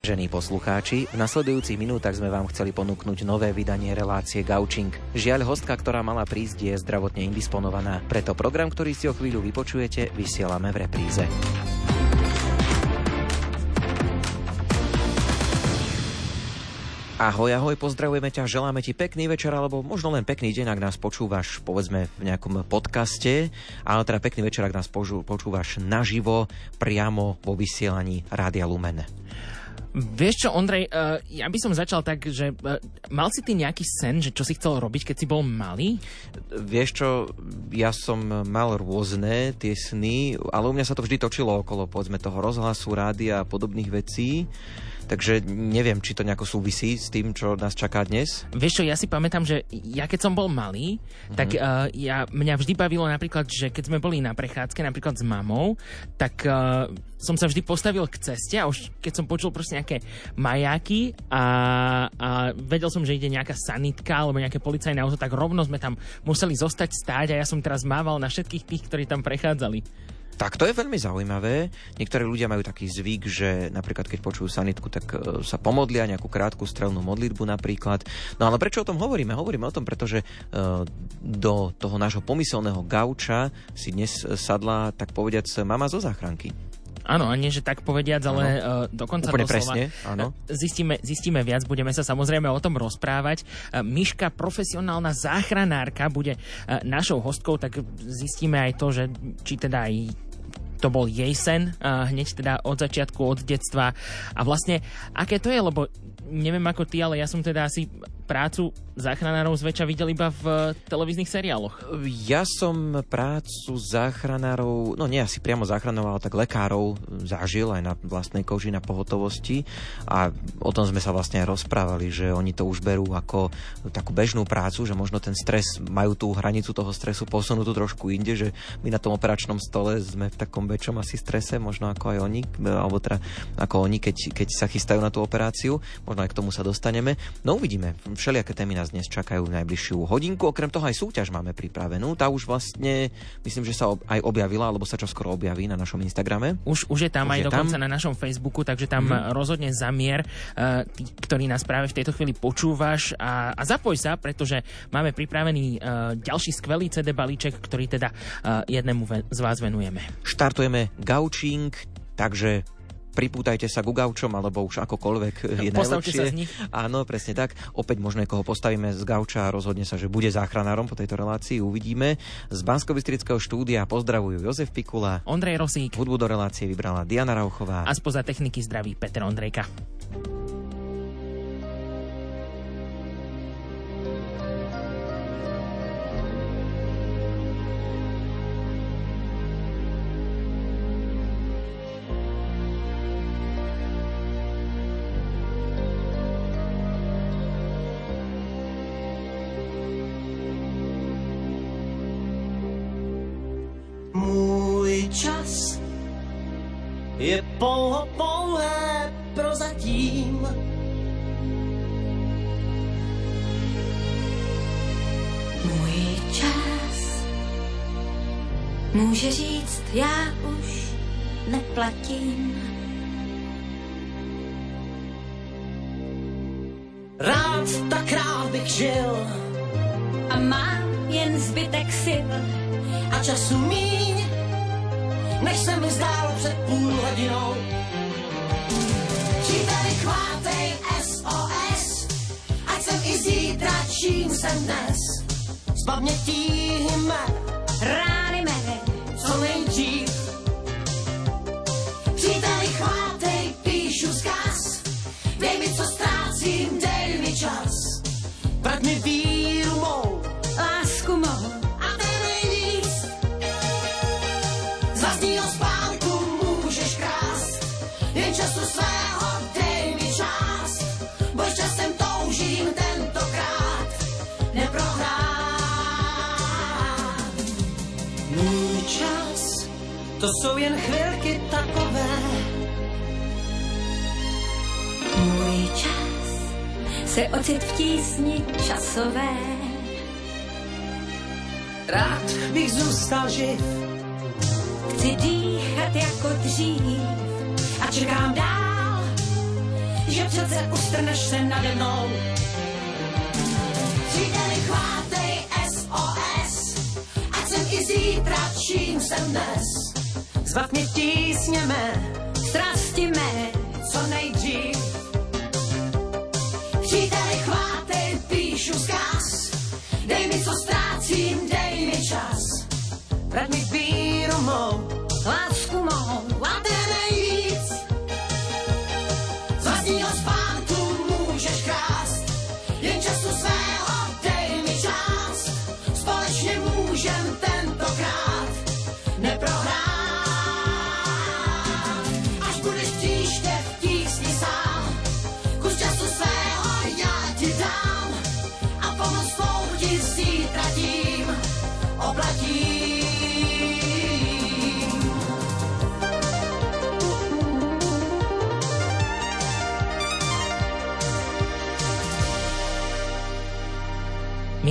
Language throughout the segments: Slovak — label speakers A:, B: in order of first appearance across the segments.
A: Žení poslucháči, v nasledujúcich minútach sme vám chceli ponúknuť nové vydanie relácie Gaučing. Žiaľ, hostka, ktorá mala prísť, je zdravotne indisponovaná. Preto program, ktorý si o chvíľu vypočujete, vysielame v repríze. Ahoj, ahoj, pozdravujeme ťa, želáme ti pekný večer, alebo možno len pekný deň, ak nás počúvaš, povedzme, v nejakom podcaste, ale teda pekný večer, ak nás počúvaš naživo, priamo vo vysielaní Rádia Lumen.
B: Vieš čo, Ondrej, uh, ja by som začal tak, že uh, mal si ty nejaký sen, že čo si chcel robiť, keď si bol malý?
A: Vieš čo, ja som mal rôzne tie sny, ale u mňa sa to vždy točilo okolo, povedzme, toho rozhlasu, rádia a podobných vecí. Takže neviem, či to nejako súvisí s tým, čo nás čaká dnes.
B: Vieš čo, ja si pamätám, že ja keď som bol malý, mm-hmm. tak uh, ja, mňa vždy bavilo napríklad, že keď sme boli na prechádzke napríklad s mamou, tak uh, som sa vždy postavil k ceste a už keď som počul proste nejaké majáky a, a vedel som, že ide nejaká sanitka alebo nejaké policajné auto, tak rovno sme tam museli zostať stáť a ja som teraz mával na všetkých tých, ktorí tam prechádzali.
A: Tak to je veľmi zaujímavé. Niektorí ľudia majú taký zvyk, že napríklad keď počujú sanitku, tak e, sa pomodlia nejakú krátku strelnú modlitbu napríklad. No ale prečo o tom hovoríme? Hovoríme o tom, pretože e, do toho nášho pomyselného gauča si dnes sadla, tak povediac, mama zo záchranky.
B: Áno, a nie, že tak povediac, ale uh, dokonca
A: Úplne
B: doslova.
A: presne, áno.
B: Zistíme, zistíme viac, budeme sa samozrejme o tom rozprávať. Uh, Miška, profesionálna záchranárka, bude uh, našou hostkou, tak zistíme aj to, že či teda aj to bol jej sen, hneď teda od začiatku, od detstva. A vlastne, aké to je, lebo neviem ako ty, ale ja som teda asi prácu záchranárov zväčša videl iba v televíznych seriáloch.
A: Ja som prácu záchranárov, no nie asi priamo záchranárov, ale tak lekárov zažil aj na vlastnej koži, na pohotovosti a o tom sme sa vlastne aj rozprávali, že oni to už berú ako takú bežnú prácu, že možno ten stres, majú tú hranicu toho stresu posunutú trošku inde, že my na tom operačnom stole sme v takom väčšom asi strese, možno ako aj oni, alebo teda ako oni, keď, keď sa chystajú na tú operáciu, možno aj k tomu sa dostaneme. No uvidíme, všelijaké témy nás dnes čakajú v najbližšiu hodinku. Okrem toho aj súťaž máme pripravenú. Tá už vlastne, myslím, že sa aj objavila, alebo sa čoskoro objaví na našom Instagrame.
B: Už, už je tam už aj je dokonca tam. na našom Facebooku, takže tam mm. rozhodne zamier, uh, tí, ktorý nás práve v tejto chvíli počúvaš a, a zapoj sa, pretože máme pripravený uh, ďalší skvelý CD balíček, ktorý teda uh, jednému z vás venujeme.
A: Štartujeme Gauching, takže pripútajte sa ku gaučom, alebo už akokoľvek je Postavte najlepšie.
B: sa z nich.
A: Áno, presne tak. Opäť možno koho postavíme z gauča a rozhodne sa, že bude záchranárom po tejto relácii. Uvidíme. Z bansko štúdia pozdravujú Jozef Pikula.
B: Ondrej Rosík.
A: Hudbu do relácie vybrala Diana Rauchová.
B: A spoza techniky zdraví Peter Ondrejka.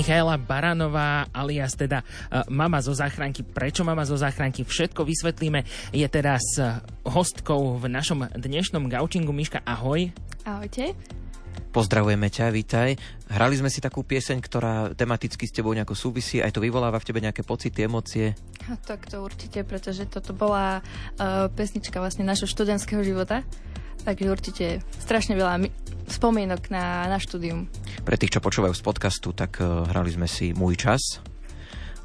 B: Michaela Baranová, alias teda uh, mama zo záchranky. Prečo mama zo záchranky? Všetko vysvetlíme. Je teraz hostkou v našom dnešnom gaučingu. Miška, ahoj.
C: Ahojte.
A: Pozdravujeme ťa, vítaj. Hrali sme si takú pieseň, ktorá tematicky s tebou nejako súvisí, aj to vyvoláva v tebe nejaké pocity, emócie.
C: A Tak to určite, pretože toto bola uh, pesnička vlastne našho študentského života. Takže určite strašne veľa spomienok na, na štúdium.
A: Pre tých, čo počúvajú z podcastu, tak uh, hrali sme si Môj čas,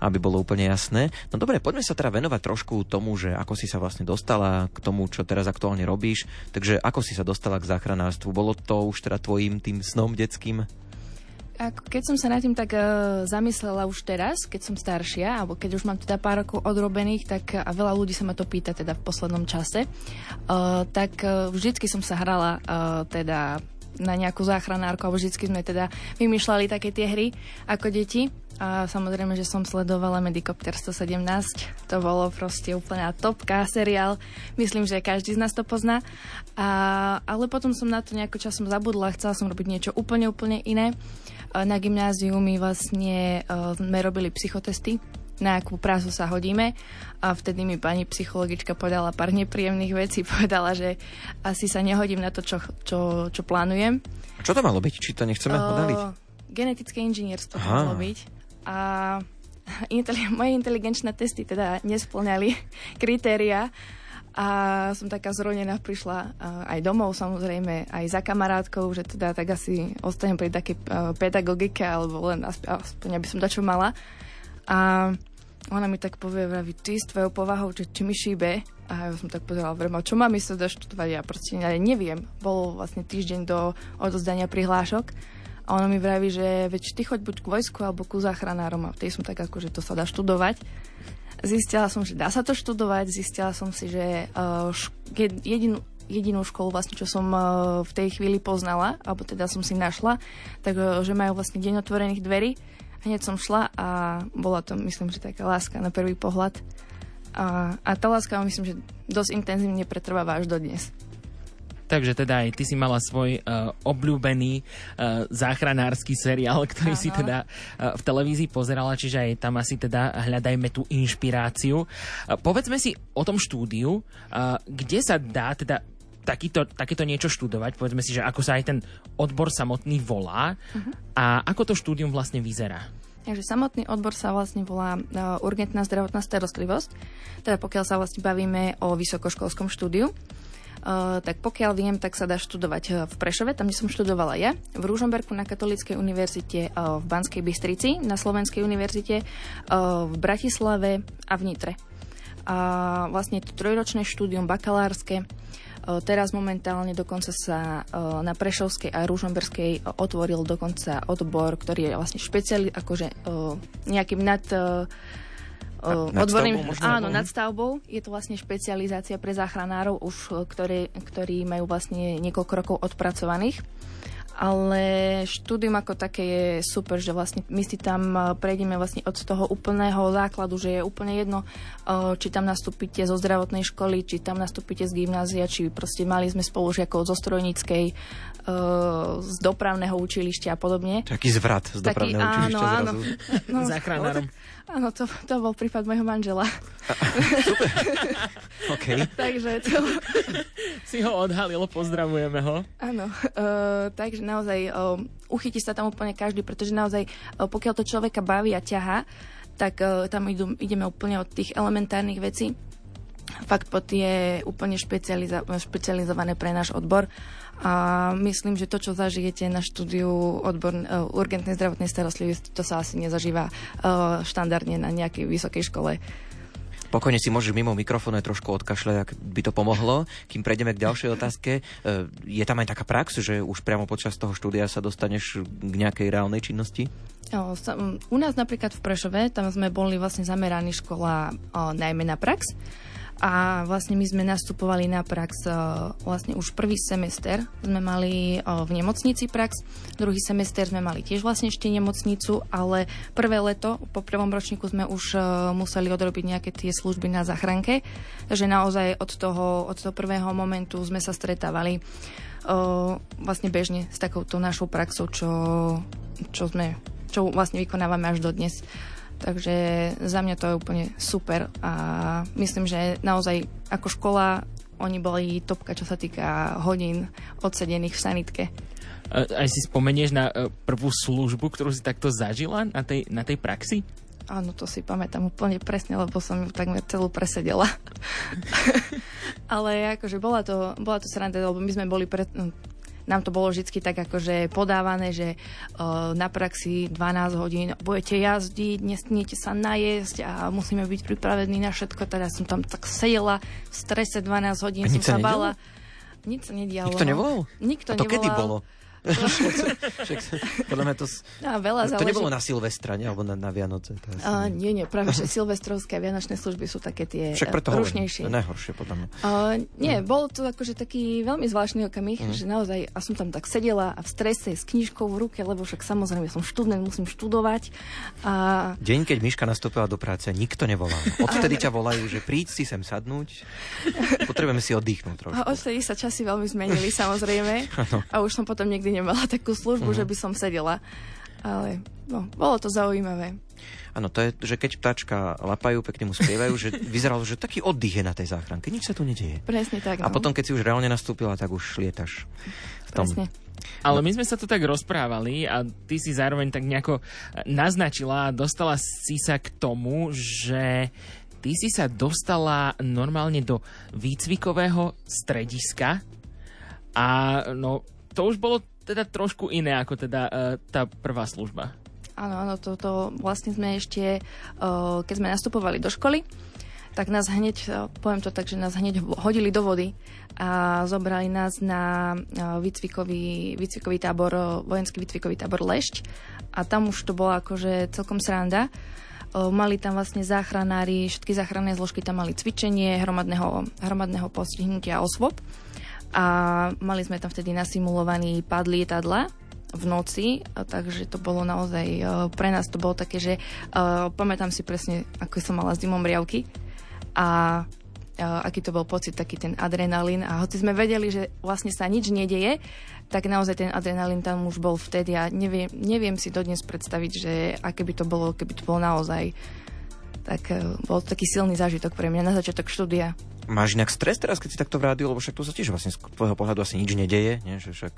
A: aby bolo úplne jasné. No dobre, poďme sa teda venovať trošku tomu, že ako si sa vlastne dostala k tomu, čo teraz aktuálne robíš. Takže ako si sa dostala k záchranárstvu? Bolo to už teda tvojim tým snom detským?
C: Ako keď som sa nad tým tak uh, zamyslela už teraz, keď som staršia, alebo keď už mám teda pár rokov odrobených, tak a veľa ľudí sa ma to pýta teda v poslednom čase, uh, tak uh, vždycky som sa hrala uh, teda na nejakú záchranárku, alebo vždycky sme teda vymýšľali také tie hry ako deti. A samozrejme, že som sledovala Medicopter 117. To bolo proste úplná topka seriál. Myslím, že každý z nás to pozná. A, ale potom som na to nejako časom zabudla. Chcela som robiť niečo úplne, úplne iné. Na gymnáziu mi vlastne uh, sme robili psychotesty na akú prácu sa hodíme a vtedy mi pani psychologička povedala pár nepríjemných vecí. Povedala, že asi sa nehodím na to, čo, čo, čo plánujem.
A: Čo to malo byť? Či to nechceme odhaliť?
C: O, Genetické inžinierstvo to malo byť. A inteli- moje inteligenčné testy teda nesplňali kritéria a som taká zronená, prišla a, aj domov samozrejme, aj za kamarátkou, že teda tak asi ostanem pri takej a, pedagogike, alebo len aspoň aby som dačo mala. A ona mi tak povie, vraví, ty s tvojou povahou, že či mi šíbe. A ja som tak pozerala, vrema, čo mám teda študovať? Ja proste ja neviem. Bol vlastne týždeň do odozdania prihlášok. A ona mi vraví, že veď ty choď buď k vojsku alebo ku záchranárom. A vtedy som tak ako, že to sa dá študovať. Zistila som, že dá sa to študovať. Zistila som si, že jed- jedinú, jedinú školu, vlastne, čo som uh, v tej chvíli poznala, alebo teda som si našla, tak uh, že majú vlastne deň otvorených dverí. Hneď som šla a bola to, myslím, že taká láska na prvý pohľad. A, a tá láska, myslím, že dosť intenzívne pretrváva až dodnes.
B: Takže teda aj ty si mala svoj uh, obľúbený uh, záchranársky seriál, ktorý
C: Áno.
B: si teda uh, v televízii pozerala, čiže aj tam asi teda hľadajme tú inšpiráciu. Uh, povedzme si o tom štúdiu, uh, kde sa dá teda takýto, takéto niečo študovať, povedzme si, že ako sa aj ten odbor samotný volá a ako to štúdium vlastne vyzerá.
C: Takže samotný odbor sa vlastne volá uh, urgentná zdravotná starostlivosť. Teda pokiaľ sa vlastne bavíme o vysokoškolskom štúdiu. Uh, tak pokiaľ viem, tak sa dá študovať uh, v Prešove, tam som študovala ja, v Ružomberku na Katolíckej univerzite, v Banskej Bystrici, na Slovenskej univerzite, v Bratislave a v Nitre. A vlastne to trojročné štúdium bakalárske. Uh, Teraz momentálne dokonca sa uh, na Prešovskej a Ružomberskej otvoril dokonca odbor, ktorý je vlastne špeciali, akože uh, nejakým nad
A: Nad-
C: odborným,
A: možno?
C: áno, nadstavbou. Je to vlastne špecializácia pre záchranárov, už, ktoré, ktorí majú vlastne niekoľko rokov odpracovaných. Ale štúdium ako také je super, že vlastne my si tam uh, prejdeme vlastne od toho úplného základu, že je úplne jedno, uh, či tam nastúpite zo zdravotnej školy, či tam nastúpite z gymnázia, či proste mali sme spolužiakov zo strojníckej, uh, z dopravného učilišťa a podobne.
A: Taký zvrat z
C: Taký-
A: dopravného učilišťa
C: áno, áno.
A: zrazu.
C: No,
B: Záchranárom.
C: Áno, to, to bol prípad môjho manžela.
A: Super. OK.
C: takže to...
B: Si ho odhalil, pozdravujeme ho.
C: Áno, uh, takže naozaj uh, uchytí sa tam úplne každý, pretože naozaj uh, pokiaľ to človeka baví a ťaha, tak uh, tam idú, ideme úplne od tých elementárnych vecí. Fakt pod je úplne špecializa- špecializované pre náš odbor a myslím, že to, čo zažijete na štúdiu odbor uh, urgentnej zdravotnej starostlivosti, to sa asi nezažíva uh, štandardne na nejakej vysokej škole.
A: Pokojne si môžeš mimo mikrofónu trošku odkašľať, ak by to pomohlo. Kým prejdeme k ďalšej otázke, e, je tam aj taká prax, že už priamo počas toho štúdia sa dostaneš k nejakej reálnej činnosti?
C: U nás napríklad v Prešove, tam sme boli vlastne zameraní škola najmä na prax a vlastne my sme nastupovali na prax uh, vlastne už prvý semester sme mali uh, v nemocnici prax, druhý semester sme mali tiež vlastne ešte nemocnicu, ale prvé leto, po prvom ročníku sme už uh, museli odrobiť nejaké tie služby na záchranke, takže naozaj od toho, od toho prvého momentu sme sa stretávali vlastne bežne s takouto našou praxou, čo, čo sme čo vlastne vykonávame až do dnes. Takže za mňa to je úplne super a myslím, že naozaj ako škola oni boli topka, čo sa týka hodín odsedených v sanitke.
B: Aj si spomenieš na e, prvú službu, ktorú si takto zažila na tej, na tej praxi?
C: Áno, to si pamätám úplne presne, lebo som ju takmer celú presedela. Ale akože bola to, bola to sranda, lebo my sme boli pre, nám to bolo vždy tak akože podávané, že uh, na praxi 12 hodín budete jazdiť, nesmiete sa najesť a musíme byť pripravení na všetko. Teda som tam tak sedela v strese 12 hodín, som sa bala. Nič sa nedialo.
A: Nikto nevolal?
C: Nikto
A: a to
C: nevolal.
A: kedy bolo? Však, podľa mňa to...
C: No, veľa
A: to nebolo na Silvestra, nie? Alebo na, na Vianoce? To
C: uh, nie, nie, práve že silvestrovské a vianočné služby sú také tie
A: Však preto
C: rušnejšie.
A: Hovorím, najhoršie, podľa mňa.
C: Uh, nie, mm. bol to akože taký veľmi zvláštny okamih, mm. že naozaj, a som tam tak sedela a v strese s knižkou v ruke, lebo však samozrejme som študent, musím študovať. A...
A: Deň, keď Miška nastúpila do práce, nikto nevolal. Odtedy ťa volajú, že príď si sem sadnúť, potrebujeme si oddychnúť trošku.
C: A odtedy sa časy veľmi zmenili, samozrejme. a už som potom niekdy nemala takú službu, uh-huh. že by som sedela. Ale no, bolo to zaujímavé.
A: Áno, to je, že keď ptáčka lapajú, pekne mu spievajú, že vyzeralo, že taký oddych je na tej záchranke, nič sa tu nedieje.
C: Presne tak. No.
A: A potom, keď si už reálne nastúpila, tak už lietaš v tom.
C: Presne.
B: Ale my sme sa tu tak rozprávali a ty si zároveň tak nejako naznačila a dostala si sa k tomu, že ty si sa dostala normálne do výcvikového strediska a no, to už bolo teda trošku iné ako teda uh, tá prvá služba.
C: Áno, áno, toto to vlastne sme ešte, uh, keď sme nastupovali do školy, tak nás hneď, uh, poviem to tak, že nás hneď hodili do vody a zobrali nás na výcvikový, výcvikový tábor, vojenský výcvikový tábor Lešť a tam už to bolo akože celkom sranda. Mali tam vlastne záchranári, všetky záchranné zložky tam mali cvičenie hromadného, hromadného postihnutia osôb a mali sme tam vtedy nasimulovaný pad lietadla v noci, takže to bolo naozaj, e, pre nás to bolo také, že uh, pamätám si presne, ako som mala zimom riavky a uh, aký to bol pocit, taký ten adrenalín a hoci sme vedeli, že vlastne sa nič nedeje, tak naozaj ten adrenalín tam už bol vtedy a neviem, neviem si dodnes predstaviť, že aké by to bolo, keby to bolo naozaj tak uh, bol to taký silný zážitok pre mňa na začiatok štúdia.
A: Máš inak stres teraz, keď si takto v rádiu, lebo však tu sa tiež vlastne z tvojho pohľadu asi nič nedeje, nie? že však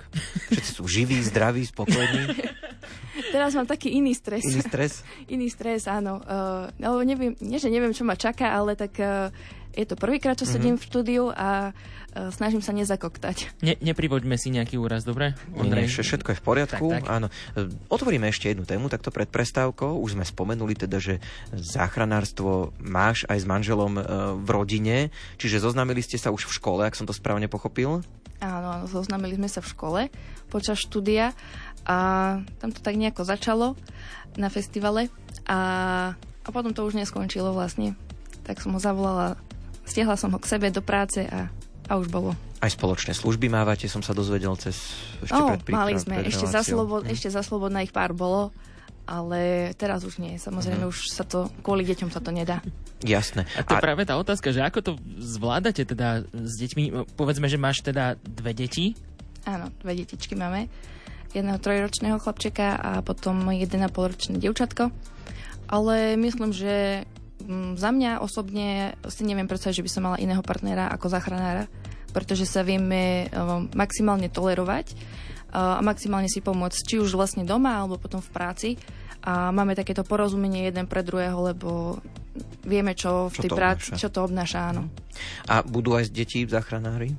A: všetci sú živí, zdraví, spokojní.
C: Teraz mám taký iný stres.
A: Iný stres?
C: iný stres, áno. Uh, no, neviem, nie, že neviem, čo ma čaká, ale tak uh, je to prvýkrát, čo sedím mm-hmm. v štúdiu a uh, snažím sa nezakoktať.
B: Ne, neprivoďme si nejaký úraz, dobre?
A: Ondrej? Nie, všetko je v poriadku. Tak, tak. Áno. Otvoríme ešte jednu tému takto pred prestávkou. Už sme spomenuli teda, že záchranárstvo máš aj s manželom uh, v rodine, čiže zoznámili ste sa už v škole, ak som to správne pochopil?
C: Áno, áno, zoznámili sme sa v škole počas štúdia a tam to tak nejako začalo na festivale a, a potom to už neskončilo vlastne. Tak som ho zavolala stiahla som ho k sebe do práce a, a už bolo.
A: Aj spoločné služby mávate, som sa dozvedel cez ešte
C: oh,
A: pred príprav,
C: mali sme,
A: pred
C: ešte za, slobod, hm. ešte za slobodná ich pár bolo, ale teraz už nie. Samozrejme, mm. už sa to, kvôli deťom sa to nedá.
A: Jasné.
B: A to je a... práve tá otázka, že ako to zvládate teda s deťmi? Povedzme, že máš teda dve deti.
C: Áno, dve detičky máme. Jedného trojročného chlapčeka a potom jeden a polročné dievčatko. ale myslím, že mm, za mňa osobne si neviem predstaviť, že by som mala iného partnera ako záchranára, pretože sa vieme um, maximálne tolerovať uh, a maximálne si pomôcť, či už vlastne doma, alebo potom v práci. A máme takéto porozumenie jeden pre druhého, lebo vieme, čo v tej práci, čo to obnáša, áno.
A: A budú aj deti záchranári?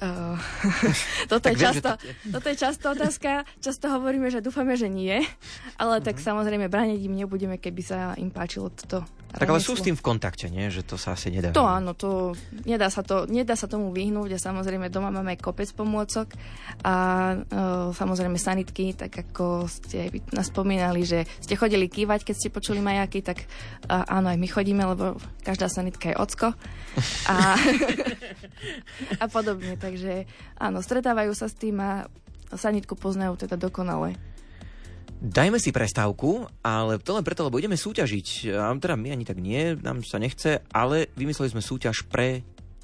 C: Uh, toto, je často,
A: to-
C: toto je často otázka. Často hovoríme, že dúfame, že nie. Ale
A: Mhm.
C: tak samozrejme brániť im nebudeme, keby sa im páčilo toto.
A: Tak ale sú s tým v kontakte, nie? Že to sa asi nedá.
C: To áno, to nedá sa, to, nedá sa tomu vyhnúť a samozrejme doma máme kopec pomôcok a uh, samozrejme sanitky, tak ako ste aj nás spomínali, že ste chodili kývať, keď ste počuli majaky, tak uh, áno, aj my chodíme, lebo každá sanitka je ocko a, a podobne, takže áno, stretávajú sa s tým a sanitku poznajú teda dokonale.
A: Dajme si prestávku, ale to len preto, lebo ideme súťažiť. A teda my ani tak nie, nám sa nechce, ale vymysleli sme súťaž pre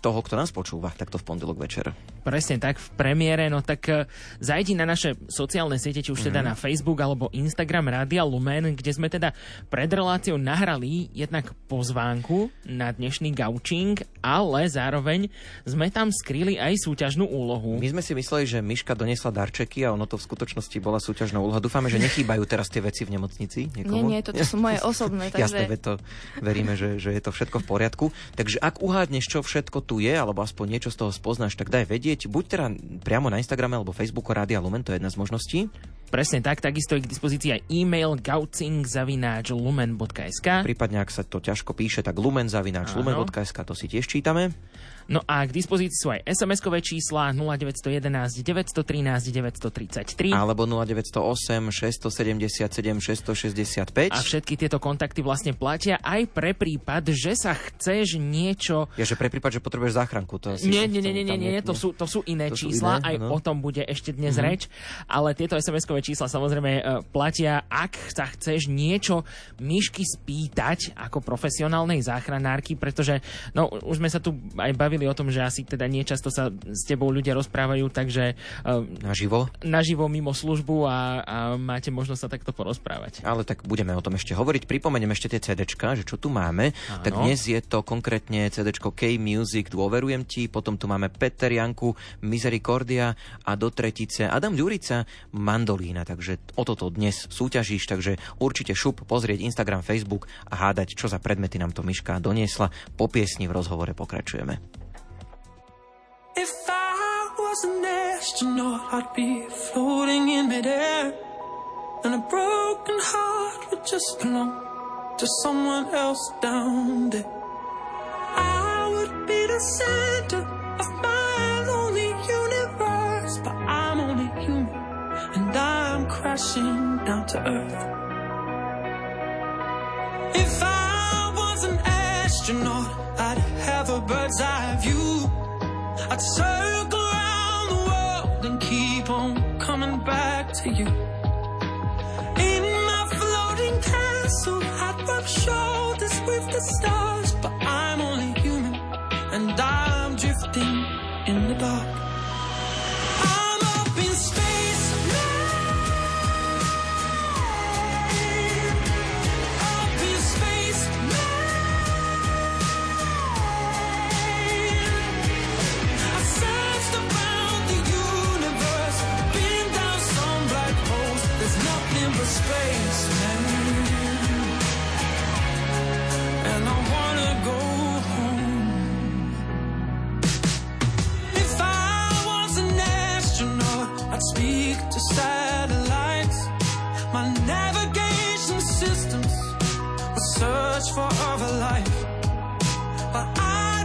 A: toho, kto nás počúva, takto v pondelok večer.
B: Presne tak, v premiére, no tak e, zajdi na naše sociálne siete, či už teda
A: Mhm.
B: na Facebook alebo Instagram Rádia Lumen, kde sme teda pred reláciou nahrali jednak pozvánku na dnešný gaučing, ale zároveň sme tam skryli aj súťažnú úlohu.
A: My sme si mysleli, že Miška doniesla darčeky a ono to v skutočnosti bola súťažná úloha. Dúfame, že nechýbajú teraz tie veci v nemocnici.
C: Nie,
A: Niekomu?
C: nie, toto sú moje osobné,
A: Jasné,
C: takže
A: veď to veríme, že, že je to všetko v poriadku. Takže ak uhádneš, čo všetko tu je, alebo aspoň niečo z toho spoznáš, tak daj vedieť. Buď teda priamo na Instagrame alebo Facebooku Rádia Lumen, to je jedna z možností.
B: Presne tak, takisto je k dispozícii aj e-mail gaucing.lumen.sk
A: Prípadne, ak sa to ťažko píše, tak lumen.lumen.sk, to si tiež čítame.
B: No a k dispozícii sú aj SMS-kové čísla 0911 913 933
A: Alebo 0908 677 665.
B: A všetky tieto kontakty vlastne platia aj pre prípad, že sa chceš niečo...
A: Je, že pre prípad, že potrebuješ záchranku. To asi
B: Nie, nie, nie, nie, nie,
A: tam
B: nie, to sú, to sú iné
A: To sú
B: čísla,
A: iné,
B: aj
A: áno.
B: o tom bude ešte dnes reč, ale tieto SMS-kové čísla samozrejme e, platia, ak sa chceš niečo myšky spýtať ako profesionálnej záchranárky, pretože no, už sme sa tu aj bavili o tom, že asi teda niečasto sa s tebou ľudia rozprávajú, takže e,
A: Naživo.
B: naživo mimo službu a, a máte možnosť sa takto porozprávať.
A: Ale tak budeme o tom ešte hovoriť. Pripomeniem ešte tie CDčka, že čo tu máme.
B: Áno.
A: Tak dnes je to konkrétne CDčko K-Music, Dôverujem ti, potom tu máme Peter Janku, Misericordia a do tretice Adam Ďurica, Mandolína. Takže o toto dnes súťažíš, takže určite šup pozrieť Instagram, Facebook a hádať, čo za predmety nám to Miška doniesla. Po piesni v rozhovore pokračujeme.
D: If I was an astronaut, I'd be floating in midair. And a broken heart would just belong to someone else down there. I would be the center of my lonely universe, but I'm only human, and I'm crashing down to earth. If I was an astronaut, I'd have a bird's eye view. I'd circle around the world and keep on coming back to you. In my floating castle, I'd rub shoulders with the stars, but I'm only human and I'm drifting in the dark. I'd speak to satellites. My navigation systems would search for other life. But I'd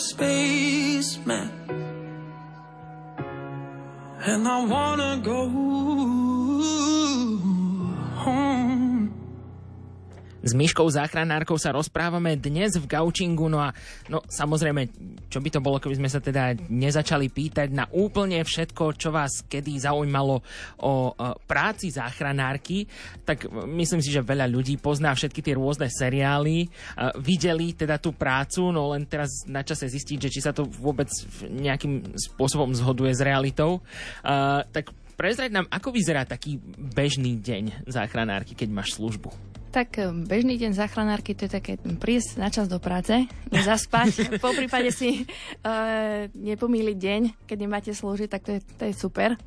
D: space,
B: S Myškou záchranárkou sa rozprávame dnes v Gaučingu, no a no, samozrejme, čo by to bolo, keby sme sa teda nezačali pýtať na úplne všetko, čo vás kedy zaujímalo o, práci záchranárky, tak myslím si, že veľa ľudí pozná všetky tie rôzne seriály, videli teda tú prácu, no len teraz na čase zistiť, že či sa to vôbec nejakým spôsobom zhoduje s realitou. Tak prezrať nám, ako vyzerá taký bežný deň záchranárky, keď máš službu.
C: Tak bežný deň záchranárky to je také prísť na čas do práce, nezaspať, po prípade si uh, nepomýliť deň, keď nemáte slúžiť, tak to je, to je super.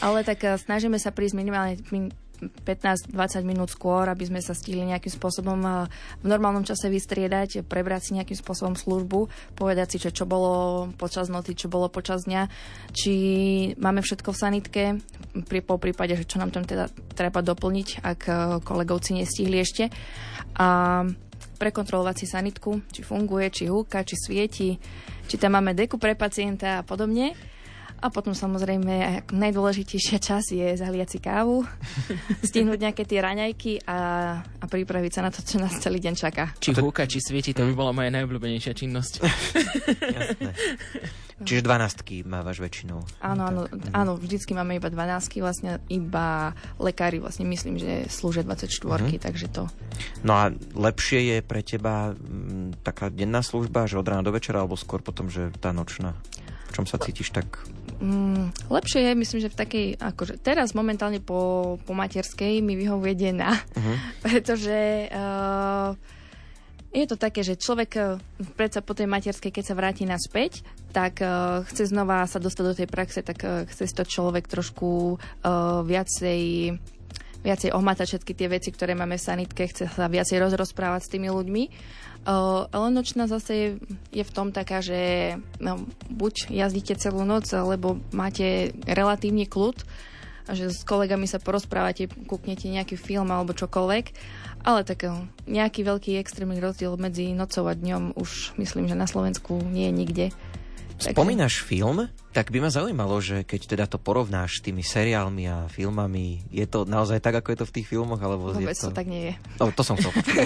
C: Ale tak uh, snažíme sa prísť minimálne min- 15-20 minút skôr, aby sme sa stihli nejakým spôsobom uh, v normálnom čase vystriedať, prebrať si nejakým spôsobom službu, povedať si, že čo bolo počas noty, čo bolo počas dňa, či máme všetko v sanitke, pri, po prípade, že čo nám tam teda treba doplniť, ak uh, kolegovci nestihli ešte. A prekontrolovať si sanitku, či funguje, či húka, či svieti, či tam máme deku pre pacienta a podobne. A potom samozrejme najdôležitejšia čas je zaliať si kávu, stihnúť nejaké tie raňajky a, a pripraviť sa na to, čo nás celý deň čaká.
B: Či húka, či svieti, to by bola moja najobľúbenejšia činnosť.
A: Jasné. Čiže dvanástky mávaš väčšinou.
C: Áno, áno, áno, vždycky máme iba 12, vlastne iba lekári vlastne myslím, že slúžia 24, mm-hmm. takže to...
A: No a lepšie je pre teba m, taká denná služba, že od rána do večera, alebo skôr potom, že tá nočná? V čom sa cítiš tak?
C: Mm, lepšie je, myslím, že v takej, akože teraz momentálne po, po materskej mi vyhovuje denná,
A: Mhm.
C: pretože uh, je to také, že človek uh, predsa po tej materskej, keď sa vráti naspäť, tak uh, chce znova sa dostať do tej praxe, tak uh, chce to človek trošku uh, viacej viacej ohmatať všetky tie veci, ktoré máme v sanitke, chce sa viacej rozrozprávať s tými ľuďmi. Uh, ale nočná zase je, je v tom taká, že no, buď jazdíte celú noc, alebo máte relatívny kľud, že s kolegami sa porozprávate, kúknete nejaký film alebo čokoľvek. Ale tak uh, nejaký veľký extrémny rozdiel medzi nocou a dňom už myslím, že na Slovensku nie je nikde.
A: Spomínaš film? Tak by ma zaujímalo, že keď teda to porovnáš s tými seriálmi a filmami, je to naozaj tak, ako je to v tých filmoch? Alebo
C: Vôbec
A: je to...
C: to tak nie je.
A: No, to som chcel počuť.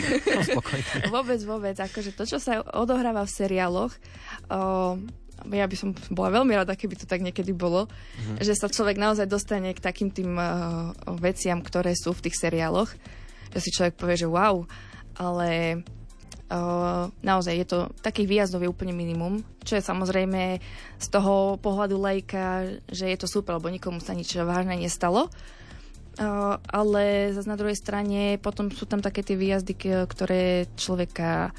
C: Vôbec, vôbec. Akože to, čo sa odohráva v seriáloch, o, ja by som bola veľmi rada, keby to tak niekedy bolo, mm-hmm. že sa človek naozaj dostane k takým tým uh, veciam, ktoré sú v tých seriáloch, že si človek povie, že wow, ale naozaj je to takých výjazdov je úplne minimum, čo je samozrejme z toho pohľadu lajka, že je to super, lebo nikomu sa nič vážne nestalo. Uh, ale zase na druhej strane potom sú tam také tie výjazdy, ktoré človeka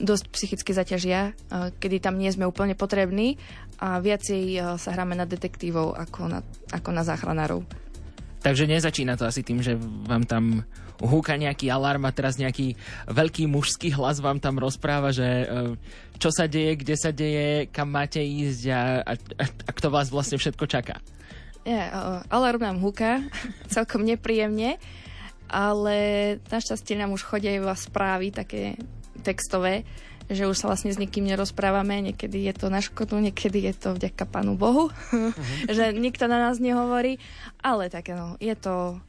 C: dosť psychicky zaťažia, uh, kedy tam nie sme úplne potrební a viacej sa hráme na detektívov ako na, ako na záchranárov.
B: Takže nezačína to asi tým, že vám tam húka nejaký alarm a teraz nejaký veľký mužský hlas vám tam rozpráva, že e, čo sa deje, kde sa deje, kam máte ísť a, a, a kto vás vlastne všetko čaká.
C: Nie, uh, alarm nám húka, celkom nepríjemne, ale našťastie nám už chodia iba správy také textové, že už sa vlastne s nikým nerozprávame, niekedy je to na škodu, niekedy je to vďaka Pánu Bohu, že nikto na nás nehovorí, ale také no, je to,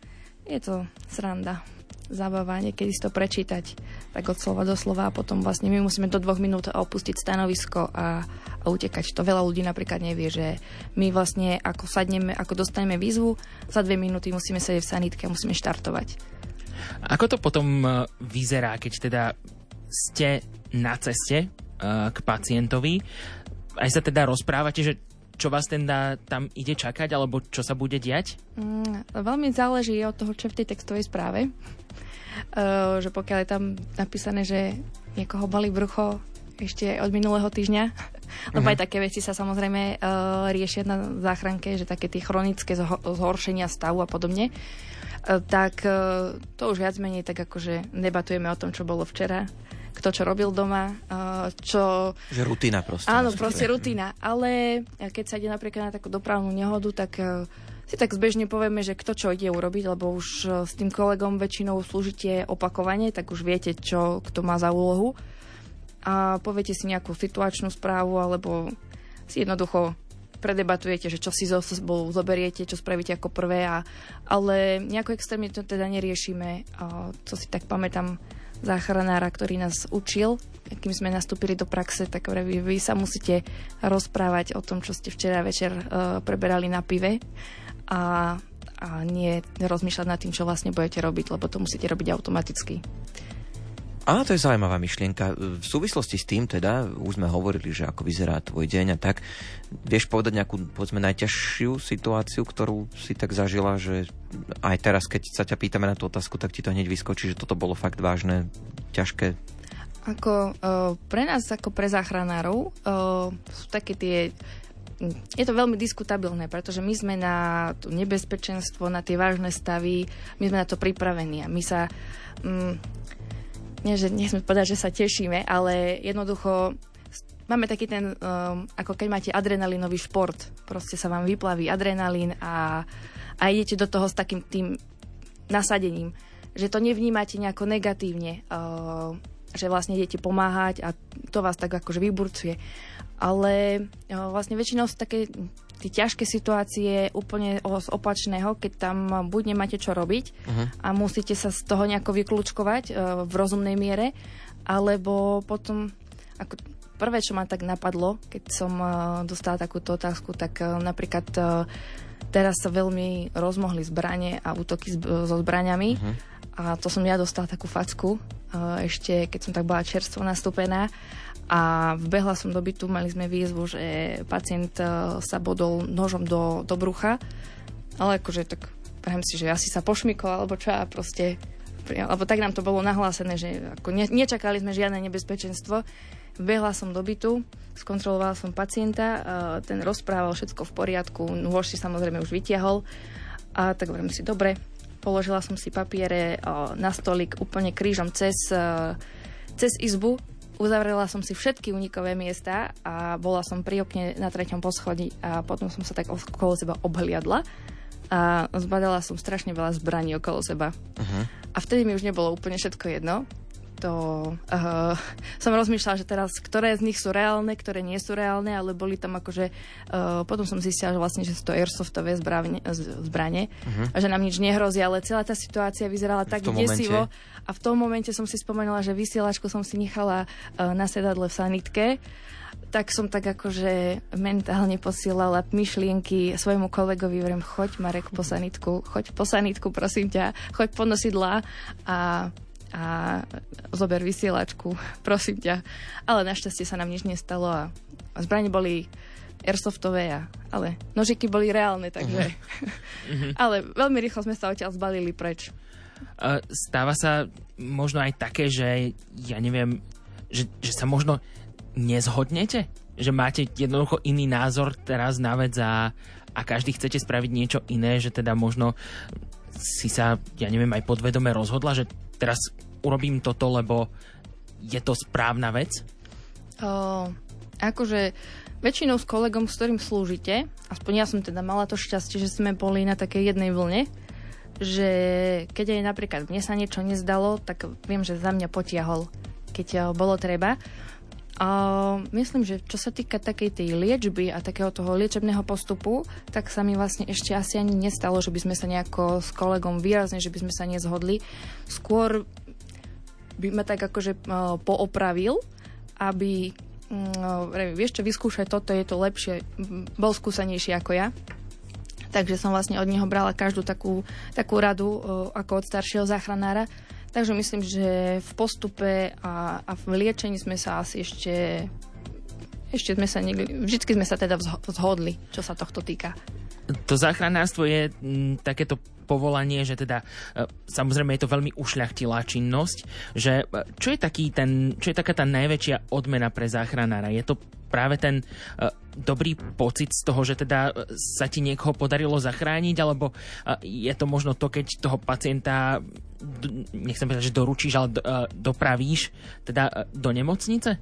C: je to sranda zábava, niekedy si to prečítať tak od slova do slova a potom vlastne my musíme do dvoch minút opustiť stanovisko a, a utekať. To veľa ľudí napríklad nevie, že my vlastne ako sadneme, ako dostaneme výzvu, za dve minúty musíme sedieť v sanitke a musíme štartovať.
B: Ako to potom e, vyzerá, keď teda ste na ceste e, k pacientovi? Aj sa teda rozprávate, že čo vás teda tam ide čakať, alebo čo sa bude diať?
C: Mm, veľmi záleží od toho, čo je v tej textovej správe. Uh, že pokiaľ je tam napísané, že niekoho boli brucho, ešte od minulého týždňa, lebo aj také veci sa samozrejme uh, riešia na záchranke, že také tie chronické zho- zhoršenia stavu a podobne. Uh, tak uh, to už viac menej tak akože debatujeme o tom, čo bolo včera, kto čo robil doma, uh, čo...
A: Že rutina proste.
C: Áno, proste rutina. Ale keď sa ide napríklad na takú dopravnú nehodu, tak uh, si tak zbežne povieme, že kto čo ide urobiť, lebo už s tým kolegom väčšinou slúžite opakovane, tak už viete, čo kto má za úlohu a poviete si nejakú situačnú správu alebo si jednoducho predebatujete, že čo si zo sebou zoberiete, čo spravíte ako prvé, a, ale nejako extrémne to teda neriešime. A, co si tak pamätám záchranára, ktorý nás učil, kým sme nastúpili do praxe, tak vy, vy sa musíte rozprávať o tom, čo ste včera večer uh, preberali na pive a, a nie rozmýšľať nad tým, čo vlastne budete robiť, lebo to musíte robiť automaticky.
A: Á, to je zaujímavá myšlienka. V súvislosti s tým teda, už sme hovorili, že ako vyzerá tvoj deň a tak, vieš povedať nejakú, povedzme, najťažšiu situáciu, ktorú si tak zažila, že aj teraz, keď sa ťa pýtame na tú otázku, tak ti to hneď vyskočí, že toto bolo fakt vážne, ťažké.
C: Ako uh, pre nás, ako pre záchranárov, uh, sú také tie je to veľmi diskutabilné, pretože my sme na to nebezpečenstvo, na tie vážne stavy, my sme na to pripravení a my sa um, nie, že nechcem povedať, že sa tešíme, ale jednoducho máme taký ten, um, ako keď máte adrenalinový šport, proste sa vám vyplaví adrenalín a, a idete do toho s takým tým nasadením, že to nevnímate nejako negatívne, uh, že vlastne idete pomáhať a to vás tak akože vyburcuje. Ale uh, vlastne väčšinou sú také tie ťažké situácie úplne z opačného, keď tam buď nemáte čo robiť uh-huh. a musíte sa z toho nejako vyklúčkovať uh, v rozumnej miere, alebo potom ako prvé, čo ma tak napadlo, keď som uh, dostala takúto otázku, tak uh, napríklad uh, teraz sa veľmi rozmohli zbranie a útoky so zbraniami uh-huh. a to som ja dostala takú facku uh, ešte, keď som tak bola čerstvo nastúpená a vbehla som do bytu, mali sme výzvu, že pacient e, sa bodol nožom do, do brucha, ale akože tak poviem si, že asi sa pošmykol alebo čo a proste alebo tak nám to bolo nahlásené, že ako ne, nečakali sme žiadne nebezpečenstvo. Vbehla som do bytu, skontrolovala som pacienta, e, ten rozprával všetko v poriadku, nôž si samozrejme už vytiahol. A tak hovorím si, dobre, položila som si papiere e, na stolik úplne krížom cez, cez izbu, Uzavrela som si všetky unikové miesta a bola som pri okne na treťom poschodí a potom som sa tak okolo seba obhliadla a zbadala som strašne veľa zbraní okolo seba. Uh-huh. A vtedy mi už nebolo úplne všetko jedno to uh, som rozmýšľala, že teraz, ktoré z nich sú reálne, ktoré nie sú reálne, ale boli tam akože, uh, potom som zistila, že vlastne, že sú to airsoftové zbrane, zbrane uh-huh. a že nám nič nehrozí, ale celá tá situácia vyzerala tak desivo momente. a v tom momente som si spomenula, že vysielačku som si nechala uh, na sedadle v sanitke tak som tak akože mentálne posielala myšlienky svojmu kolegovi, hovorím, choď Marek po sanitku, choď po sanitku, prosím ťa, choď po nosidlá a a zober vysielačku, prosím ťa. Ale našťastie sa nám nič nestalo a zbranie boli airsoftové, a, ale nožiky boli reálne, takže... Uh-huh. ale veľmi rýchlo sme sa odtiaľ zbalili preč.
B: Uh, stáva sa možno aj také, že ja neviem, že, že sa možno nezhodnete? Že máte jednoducho iný názor teraz na vec a, a každý chcete spraviť niečo iné, že teda možno si sa, ja neviem, aj podvedome rozhodla, že teraz urobím toto, lebo je to správna vec?
C: O, akože väčšinou s kolegom, s ktorým slúžite, aspoň ja som teda mala to šťastie, že sme boli na takej jednej vlne, že keď aj napríklad mne sa niečo nezdalo, tak viem, že za mňa potiahol, keď bolo treba. A myslím, že čo sa týka takej tej liečby a takého toho liečebného postupu, tak sa mi vlastne ešte asi ani nestalo, že by sme sa nejako s kolegom výrazne, že by sme sa nezhodli. Skôr by ma tak akože uh, poopravil, aby uh, vieš čo, vyskúšaj toto, je to lepšie, bol skúsenejší ako ja. Takže som vlastne od neho brala každú takú, takú radu uh, ako od staršieho záchranára Takže myslím, že v postupe a, a v liečení sme sa asi ešte ešte sme sa niekde, vždycky sme sa teda zhodli, čo sa tohto týka.
B: To záchranárstvo je m, takéto povolanie, že teda e, samozrejme je to veľmi ušľachtilá činnosť, že e, čo je, taký ten, čo je taká tá najväčšia odmena pre záchranára? Je to práve ten uh, dobrý pocit z toho, že teda sa ti niekoho podarilo zachrániť, alebo uh, je to možno to, keď toho pacienta, nechcem povedať, že doručíš, ale dopravíš teda do nemocnice?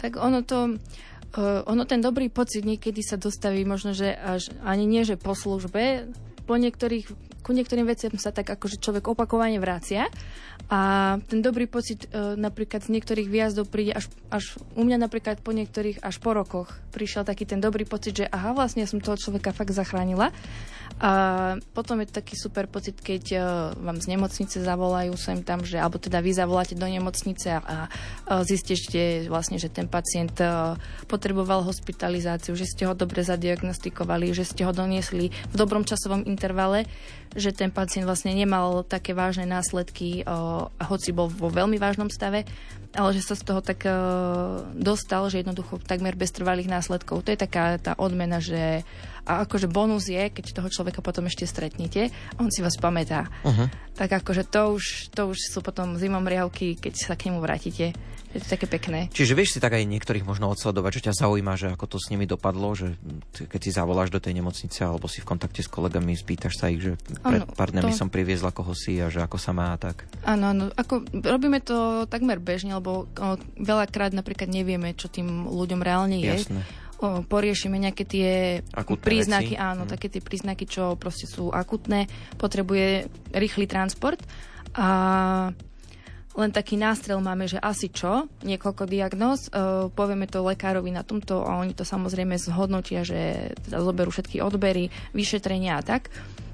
C: Tak ono to... Ono ten dobrý pocit niekedy sa dostaví možno, že až ani nie, že po službe, po niektorých, ku niektorým veciam sa tak akože človek opakovane vracia a ten dobrý pocit e, napríklad z niektorých výjazdov príde až, až u mňa napríklad po niektorých až po rokoch prišiel taký ten dobrý pocit, že aha, vlastne ja som toho človeka fakt zachránila. A potom je taký super pocit, keď e, vám z nemocnice zavolajú sem tam, že, alebo teda vy zavoláte do nemocnice a, a zistíte vlastne, že ten pacient e, potreboval hospitalizáciu, že ste ho dobre zadiagnostikovali, že ste ho doniesli v dobrom časovom intervale, že ten pacient vlastne nemal také vážne následky, hoci bol vo veľmi vážnom stave, ale že sa z toho tak dostal, že jednoducho takmer bez trvalých následkov. To je taká tá odmena, že a akože bonus je, keď toho človeka potom ešte stretnete a on si vás pamätá. Uh-huh. Tak akože to už, to už sú potom zimom riavky, keď sa k nemu vrátite. Je to také pekné.
A: Čiže vieš si tak aj niektorých možno odsledovať, čo ťa zaujíma, že ako to s nimi dopadlo, že keď si zavoláš do tej nemocnice alebo si v kontakte s kolegami, spýtaš sa ich, že pred ano, pár dňami to... som priviezla koho si a že ako sa má a tak.
C: Áno, áno. Ako, robíme to takmer bežne, lebo o, veľakrát napríklad nevieme, čo tým ľuďom reálne je.
A: Jasné
C: poriešime nejaké tie
A: akutné
C: príznaky,
A: veci.
C: áno, hmm. také tie príznaky, čo proste sú akutné, potrebuje rýchly transport a len taký nástrel máme, že asi čo, niekoľko diagnóz, uh, povieme to lekárovi na tomto a oni to samozrejme zhodnotia, že teda zoberú všetky odbery, vyšetrenia a tak.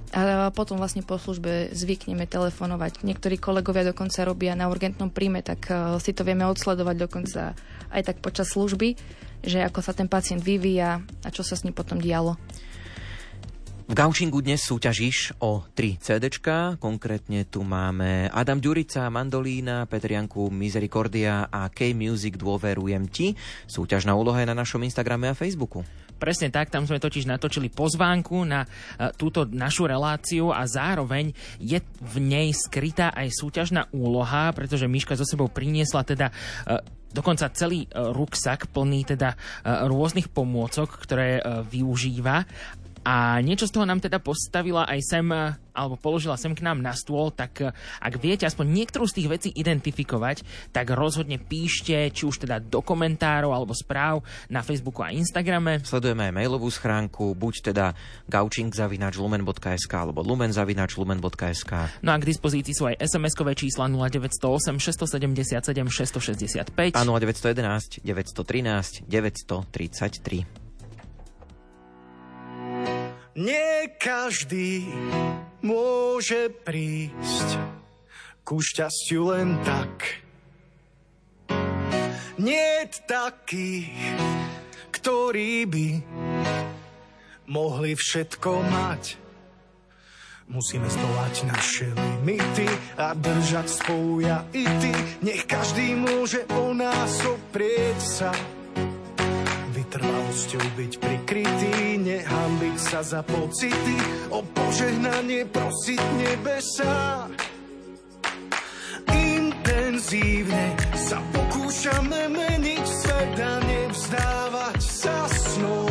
C: A potom vlastne po službe zvykneme telefonovať. Niektorí kolegovia dokonca robia na urgentnom príjme, tak uh, si to vieme odsledovať dokonca aj tak počas služby, že ako sa ten pacient vyvíja a čo sa s ním potom dialo.
A: V Gaučingu dnes súťažíš o 3 CD, konkrétne tu máme Adam Ďurica, Mandolína, Petrianku Misericordia a K-Music Dôverujem ti. Súťažná úloha je na našom Instagrame a Facebooku.
B: Presne tak, tam sme totiž natočili pozvánku na uh, túto našu reláciu a zároveň je v nej skrytá aj súťažná úloha, pretože Miška zo sebou priniesla teda uh, dokonca celý ruksak plný teda rôznych pomôcok, ktoré využíva a niečo z toho nám teda postavila aj sem, alebo položila sem k nám na stôl, tak eh, ak viete aspoň niektorú z tých vecí identifikovať, tak rozhodne píšte, či už teda do komentárov alebo správ na Facebooku a Instagrame.
A: Sledujeme aj mailovú schránku, buď teda gaučing.lumen.sk alebo lumen.lumen.sk
B: No a k dispozícii sú aj SMS-kové čísla 0908 677 665
A: a 0911 913 933.
E: Nie každý môže prísť ku šťastiu len tak. Nie takých, ktorí by mohli všetko mať. Musíme zdolať naše limity a držať spolu ja i ty. Nech každý môže o nás oprieť sa vytrvalosťou byť prikrytý, nehambiť sa za pocity, o požehnanie prosiť nebesa. Intenzívne sa pokúšame meniť svet a nevzdávať sa snou.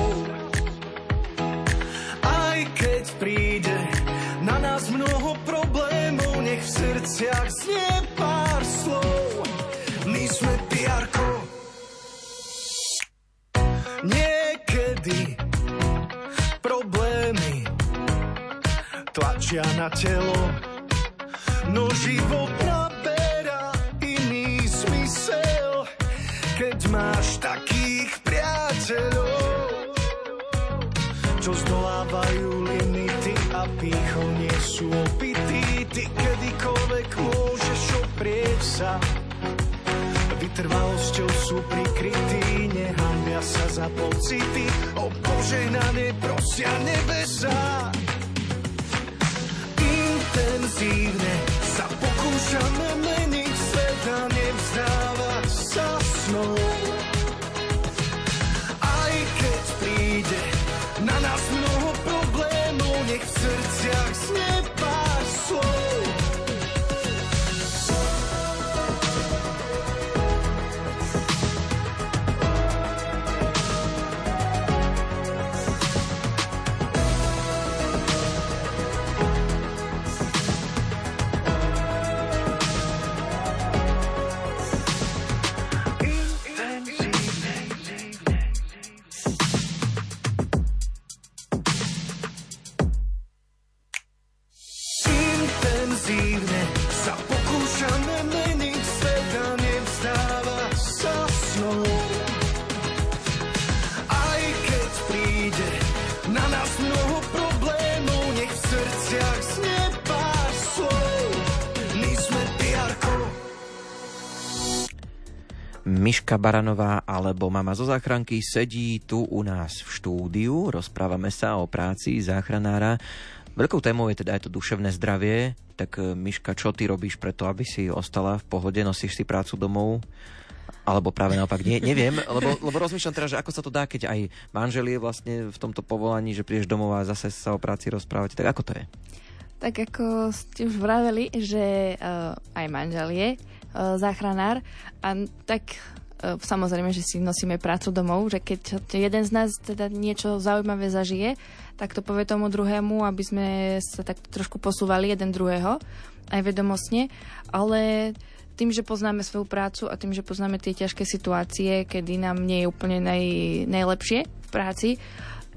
E: Aj keď príde na nás mnoho problémov, nech v srdciach znie tlačia na telo, no život naberá iný smysel, keď máš takých priateľov, čo zdolávajú limity a pýchou nie sú opití. Ty kedykoľvek môžeš oprieť sa, vytrvalosťou sú prikrytí, nehambia sa za pocity, o požehnanie prosia nebesa. Intenzívne sa pokúšame meniť svet a nevzdávať sa snou.
A: Miška Baranová alebo mama zo záchranky sedí tu u nás v štúdiu. Rozprávame sa o práci záchranára. Veľkou témou je teda aj to duševné zdravie. Tak e, Miška, čo ty robíš preto, aby si ostala v pohode? Nosíš si prácu domov? Alebo práve naopak, nie, neviem, lebo, lebo rozmýšľam teraz, že ako sa to dá, keď aj manžel je vlastne v tomto povolaní, že prídeš domov a zase sa o práci rozprávate. Tak ako to je?
C: Tak ako ste už vraveli, že uh, aj manžel je uh, záchranár a tak samozrejme, že si nosíme prácu domov, že keď jeden z nás teda niečo zaujímavé zažije, tak to povie tomu druhému, aby sme sa tak trošku posúvali jeden druhého, aj vedomostne, ale tým, že poznáme svoju prácu a tým, že poznáme tie ťažké situácie, kedy nám nie je úplne naj, najlepšie v práci,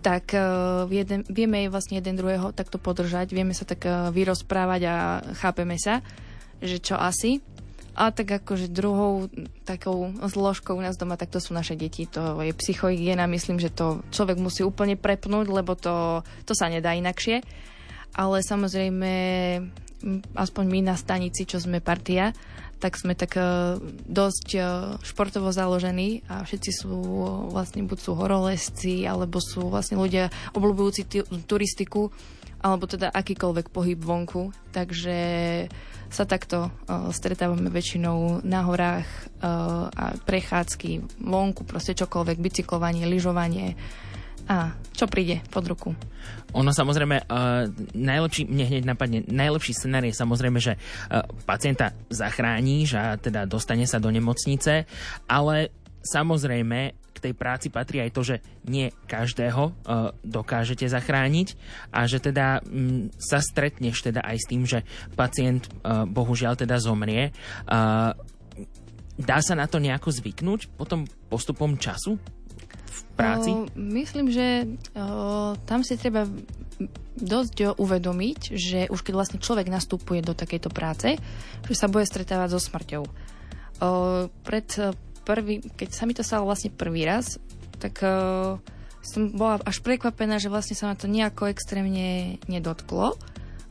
C: tak uh, jeden, vieme vlastne jeden druhého takto podržať, vieme sa tak uh, vyrozprávať a chápeme sa, že čo asi. A tak akože druhou takou zložkou u nás doma, tak to sú naše deti, to je psychohygiena, myslím, že to človek musí úplne prepnúť, lebo to, to sa nedá inakšie. Ale samozrejme, aspoň my na stanici, čo sme partia, tak sme tak uh, dosť uh, športovo založení a všetci sú uh, vlastne buď sú horolezci, alebo sú vlastne ľudia obľúbujúci turistiku, alebo teda akýkoľvek pohyb vonku. Takže sa takto uh, stretávame väčšinou na horách uh, a prechádzky vonku, proste čokoľvek, bicyklovanie, lyžovanie a čo príde pod ruku.
B: Ono samozrejme, uh, najlepší, mne hneď napadne, najlepší scenár je samozrejme, že uh, pacienta zachrániš a teda dostane sa do nemocnice, ale samozrejme k tej práci patrí aj to, že nie každého uh, dokážete zachrániť a že teda m, sa stretneš teda aj s tým, že pacient uh, bohužiaľ teda zomrie. Uh, dá sa na to nejako zvyknúť potom postupom času? v práci? O,
C: myslím, že o, tam si treba dosť uvedomiť, že už keď vlastne človek nastupuje do takejto práce, že sa bude stretávať so smrťou. O, pred prvý, keď sa mi to stalo vlastne prvý raz, tak o, som bola až prekvapená, že vlastne sa ma to nejako extrémne nedotklo,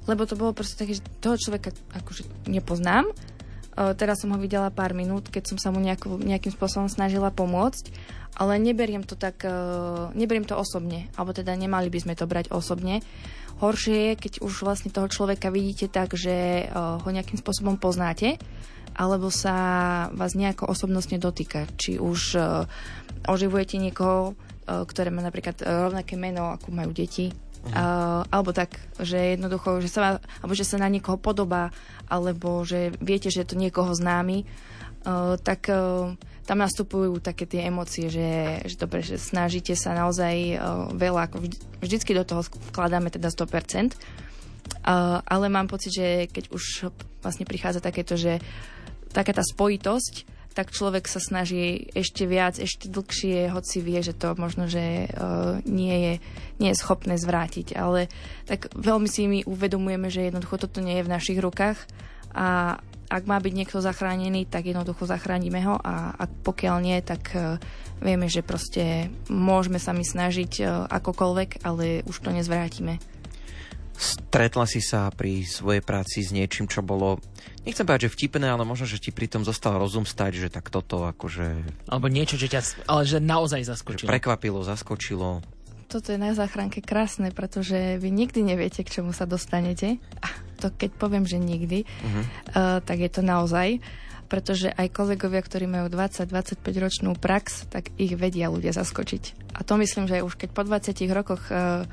C: lebo to bolo proste také, že toho človeka akože nepoznám, teraz som ho videla pár minút, keď som sa mu nejako, nejakým spôsobom snažila pomôcť ale neberiem to tak, uh, neberiem to osobne, alebo teda nemali by sme to brať osobne. Horšie je, keď už vlastne toho človeka vidíte tak, že uh, ho nejakým spôsobom poznáte, alebo sa vás nejako osobnostne dotýka. Či už uh, oživujete niekoho, uh, ktoré má napríklad rovnaké meno, ako majú deti, Uh, alebo tak, že jednoducho, že sa, alebo že sa na niekoho podobá, alebo že viete, že je to niekoho známy, uh, tak uh, tam nastupujú také tie emócie, že, že dobre, že snažíte sa naozaj uh, veľa, ako vždy, vždycky do toho vkladáme teda 100%, uh, ale mám pocit, že keď už vlastne prichádza takéto, že taká tá spojitosť, tak človek sa snaží ešte viac, ešte dlhšie, hoci vie, že to možno, že uh, nie, je, nie je schopné zvrátiť. Ale tak veľmi si my uvedomujeme, že jednoducho toto nie je v našich rukách a ak má byť niekto zachránený, tak jednoducho zachránime ho a ak pokiaľ nie, tak uh, vieme, že proste môžeme sa mi snažiť uh, akokoľvek, ale už to nezvrátime.
A: Stretla si sa pri svojej práci s niečím, čo bolo, nechcem povedať, že vtipné, ale možno, že ti pritom zostal rozum stať, že tak toto akože...
B: Alebo niečo, že ťa, ale že naozaj zaskočilo. Že
A: prekvapilo, zaskočilo.
C: Toto je na záchranke krásne, pretože vy nikdy neviete, k čomu sa dostanete to keď poviem, že nikdy, uh-huh. uh, tak je to naozaj pretože aj kolegovia, ktorí majú 20-25 ročnú prax, tak ich vedia ľudia zaskočiť. A to myslím, že už keď po 20 rokoch uh,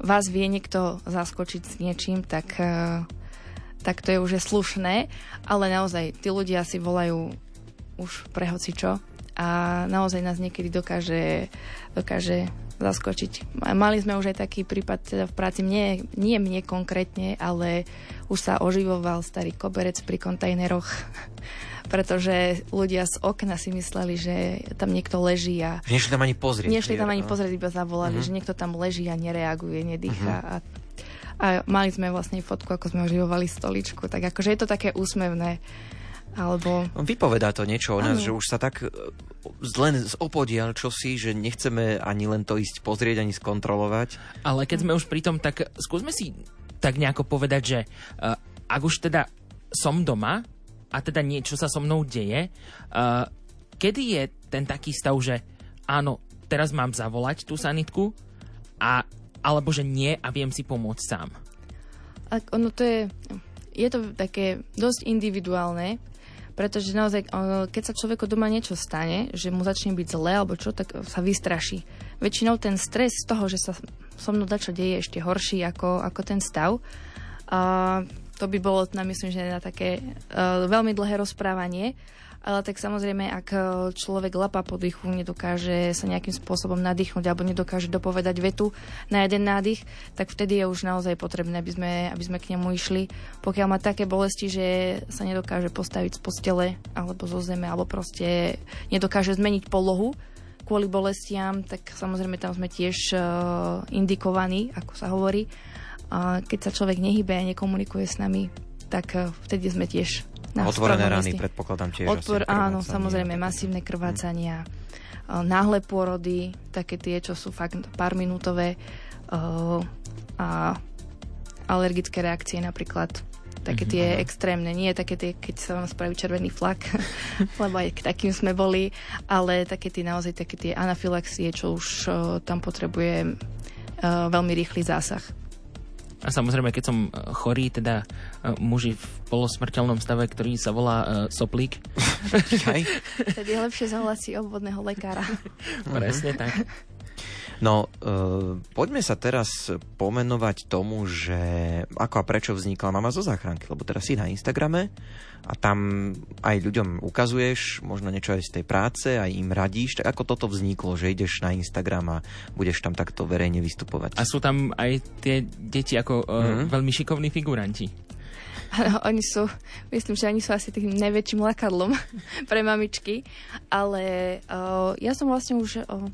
C: vás vie niekto zaskočiť s niečím, tak, uh, tak to je už je slušné, ale naozaj tí ľudia si volajú už pre čo. A naozaj nás niekedy dokáže, dokáže zaskočiť. Mali sme už aj taký prípad teda v práci, nie, nie mne konkrétne, ale už sa oživoval starý koberec pri kontajneroch, pretože ľudia z okna si mysleli, že tam niekto leží a...
A: Nešli tam ani pozrieť.
C: Nešli tam ani pozrieť, iba zavolali, uh-huh. že niekto tam leží a nereaguje, nedýcha uh-huh. a a mali sme vlastne fotku, ako sme oživovali stoličku, tak akože je to také úsmevné. Alebo...
A: Vypovedá to niečo o nás, ano. že už sa tak e, len z opodial čosi, že nechceme ani len to ísť pozrieť, ani skontrolovať.
B: Ale keď sme už pri tom, tak skúsme si tak nejako povedať, že uh, ak už teda som doma a teda niečo sa so mnou deje, uh, kedy je ten taký stav, že áno, teraz mám zavolať tú sanitku a, alebo že nie a viem si pomôcť sám?
C: A ono to je, je to také dosť individuálne, pretože naozaj, o, keď sa človeku doma niečo stane, že mu začne byť zle alebo čo, tak sa vystraší. Väčšinou ten stres z toho, že sa so mnou dačo deje ešte horší ako, ako ten stav. A to by bolo, na myslím, že na také uh, veľmi dlhé rozprávanie. Ale tak samozrejme, ak e, človek lapa po dýchu, nedokáže sa nejakým spôsobom nadýchnuť alebo nedokáže dopovedať vetu na jeden nádych, tak vtedy je už naozaj potrebné, aby sme, aby sme k nemu išli. Pokiaľ má také bolesti, že sa nedokáže postaviť z postele alebo zo zeme, alebo proste nedokáže zmeniť polohu, kvôli bolestiam, tak samozrejme tam sme tiež uh, indikovaní, ako sa hovorí. A keď sa človek nehybe a nekomunikuje s nami, tak uh, vtedy sme tiež
A: na Otvorené rany, predpokladám tiež.
C: Odpor, áno, samozrejme, masívne krvácania, hmm. náhle pôrody, také tie, čo sú fakt pár minútové uh, a alergické reakcie napríklad také tie mm-hmm. extrémne, nie také tie, keď sa vám spraví červený flak, lebo aj k takým sme boli, ale také tie naozaj také tie anafilaxie, čo už uh, tam potrebuje uh, veľmi rýchly zásah.
B: A samozrejme, keď som e, chorý, teda uh, muži v polosmrteľnom stave, ktorý sa volá uh, soplík.
C: Tedy je lepšie zavolať obvodného lekára.
B: Presne tak.
A: No, e, poďme sa teraz pomenovať tomu, že ako a prečo vznikla Mama zo záchranky, lebo teraz si na Instagrame a tam aj ľuďom ukazuješ možno niečo aj z tej práce, aj im radíš. Tak ako toto vzniklo, že ideš na Instagram a budeš tam takto verejne vystupovať?
B: A sú tam aj tie deti ako mm-hmm. veľmi šikovní figuranti.
C: Ano, oni sú, myslím, že oni sú asi tým najväčším lakadlom pre mamičky, ale uh, ja som vlastne už uh,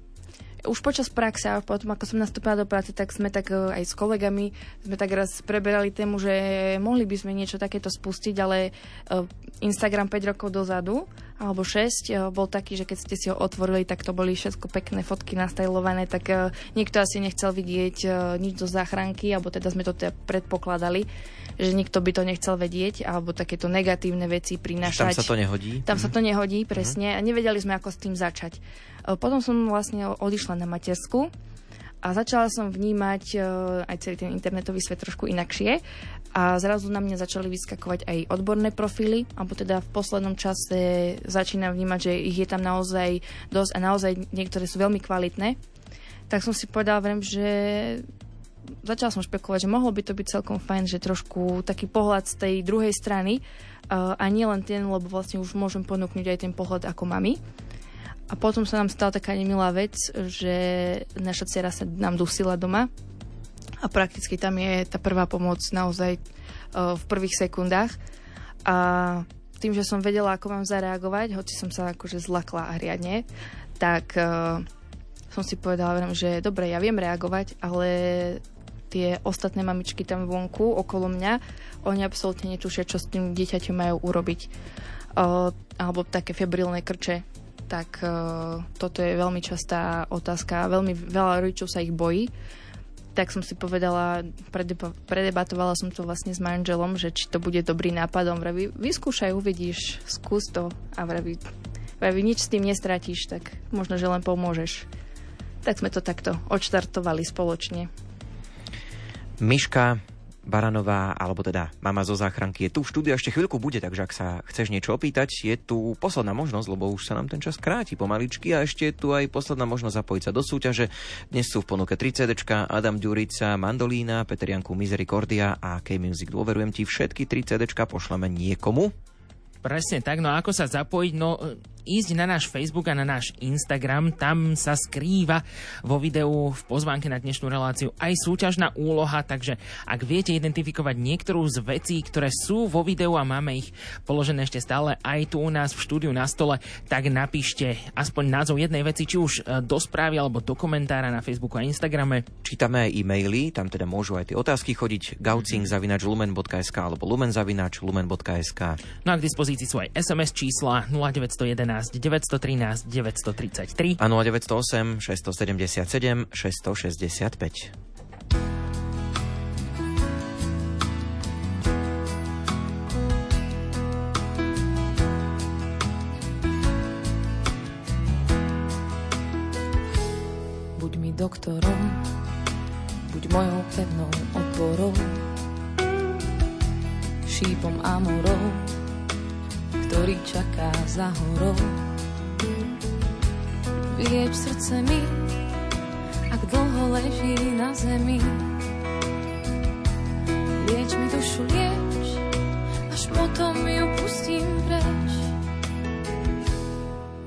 C: už počas praxe a potom, ako som nastúpila do práce, tak sme tak e, aj s kolegami, sme tak raz preberali tému, že mohli by sme niečo takéto spustiť, ale e, Instagram 5 rokov dozadu, alebo 6, e, bol taký, že keď ste si ho otvorili, tak to boli všetko pekné fotky nastajlované, tak nikto asi nechcel vidieť nič do záchranky, alebo teda sme to teda predpokladali, že nikto by to nechcel vedieť, alebo takéto negatívne veci prinášať.
A: Tam sa to nehodí?
C: Tam mm-hmm. sa to mhm. nehodí, presne. Mm-hmm. A nevedeli sme, ako s tým začať. Potom som vlastne odišla na matersku a začala som vnímať aj celý ten internetový svet trošku inakšie a zrazu na mňa začali vyskakovať aj odborné profily, alebo teda v poslednom čase začínam vnímať, že ich je tam naozaj dosť a naozaj niektoré sú veľmi kvalitné. Tak som si povedala, vrem, že začala som špekulovať, že mohlo by to byť celkom fajn, že trošku taký pohľad z tej druhej strany uh, a nie len ten, lebo vlastne už môžem ponúknuť aj ten pohľad ako mami. A potom sa nám stala taká nemilá vec, že naša dcera sa nám dusila doma a prakticky tam je tá prvá pomoc naozaj uh, v prvých sekundách. A tým, že som vedela, ako mám zareagovať, hoci som sa akože zlakla a riadne, tak uh, som si povedala, že dobre, ja viem reagovať, ale tie ostatné mamičky tam vonku, okolo mňa, oni absolútne netušia, čo s tým dieťaťom majú urobiť. Uh, alebo také febrilné krče tak uh, toto je veľmi častá otázka. Veľmi veľa rodičov sa ich bojí. Tak som si povedala, predeba- predebatovala som to vlastne s manželom, že či to bude dobrý nápad. On vraví, vyskúšaj, uvidíš, skús to. A vraví, vraví, nič s tým nestratíš, tak možno, že len pomôžeš. Tak sme to takto odštartovali spoločne.
A: Miška, Baranová, alebo teda mama zo záchranky je tu v štúdiu, ešte chvíľku bude, takže ak sa chceš niečo opýtať, je tu posledná možnosť, lebo už sa nám ten čas kráti pomaličky a ešte je tu aj posledná možnosť zapojiť sa do súťaže. Dnes sú v ponuke 3 CD, Adam Ďurica, Mandolína, Peter Janku Misericordia a K-Music. Dôverujem ti, všetky 3 CD pošleme niekomu.
B: Presne tak, no ako sa zapojiť, no ísť na náš Facebook a na náš Instagram. Tam sa skrýva vo videu v pozvánke na dnešnú reláciu aj súťažná úloha, takže ak viete identifikovať niektorú z vecí, ktoré sú vo videu a máme ich položené ešte stále aj tu u nás v štúdiu na stole, tak napíšte aspoň názov jednej veci, či už e, do správy alebo do komentára na Facebooku a Instagrame.
A: Čítame aj e-maily, tam teda môžu aj tie otázky chodiť gaucing.lumen.sk alebo lumen.lumen.sk
B: No a k dispozícii sú aj SMS čísla 0911 913 933.
A: Áno, 908 677 665.
F: doktorom, buď mojou pevnou oporou, šípom amorou, ktorý čaká za horou. Vylieč srdce mi, ak dlho leží na zemi. Lieč mi dušu, lieč, až potom ju pustím preč.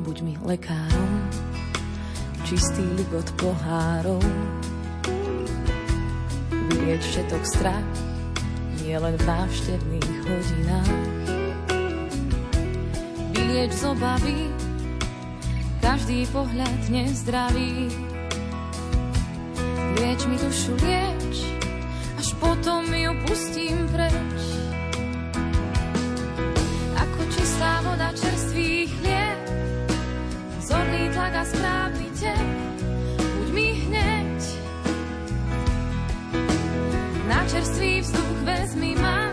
F: Buď mi lekárom, čistý ligot pohárov. Vylieč všetok strach, nie len v návštevných hodinách. Vylieč z obavy, každý pohľad nezdravý. Lieč mi dušu, lieč, až potom ju pustím preč. Ako čistá voda čerstvý chlieb, zorný tlak a správny tep, buď mi hneď. Na čerstvý vzduch vezmi ma,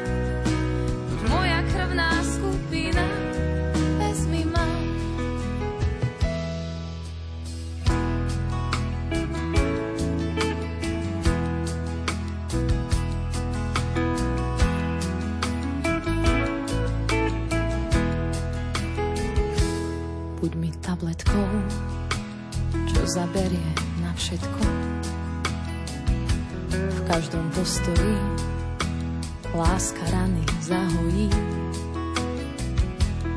F: tabletkou, čo zaberie na všetko. V každom postoji láska rany zahojí.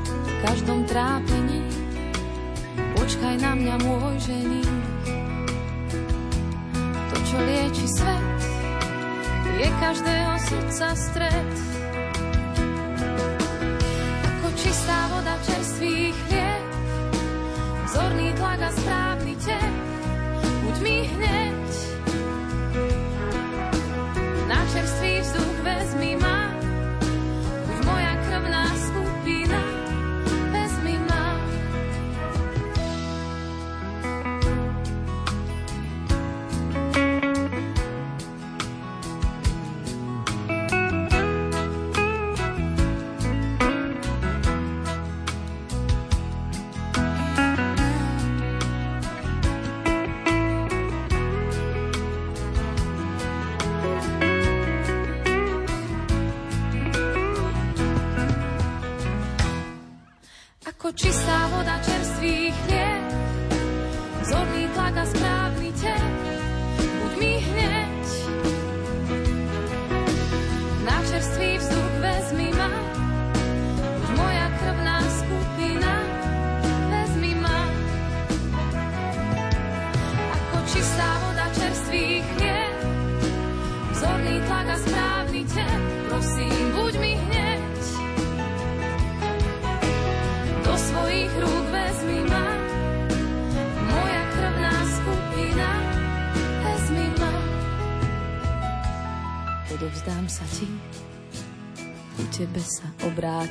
F: V každom trápení počkaj na mňa môj ženík. To, čo lieči svet, je každého srdca stred. Ako čistá voda čerstvý chlieb, vzorný tlak a správny tep, buď mi hneď. Na čerstvý vzduch vezmi ma,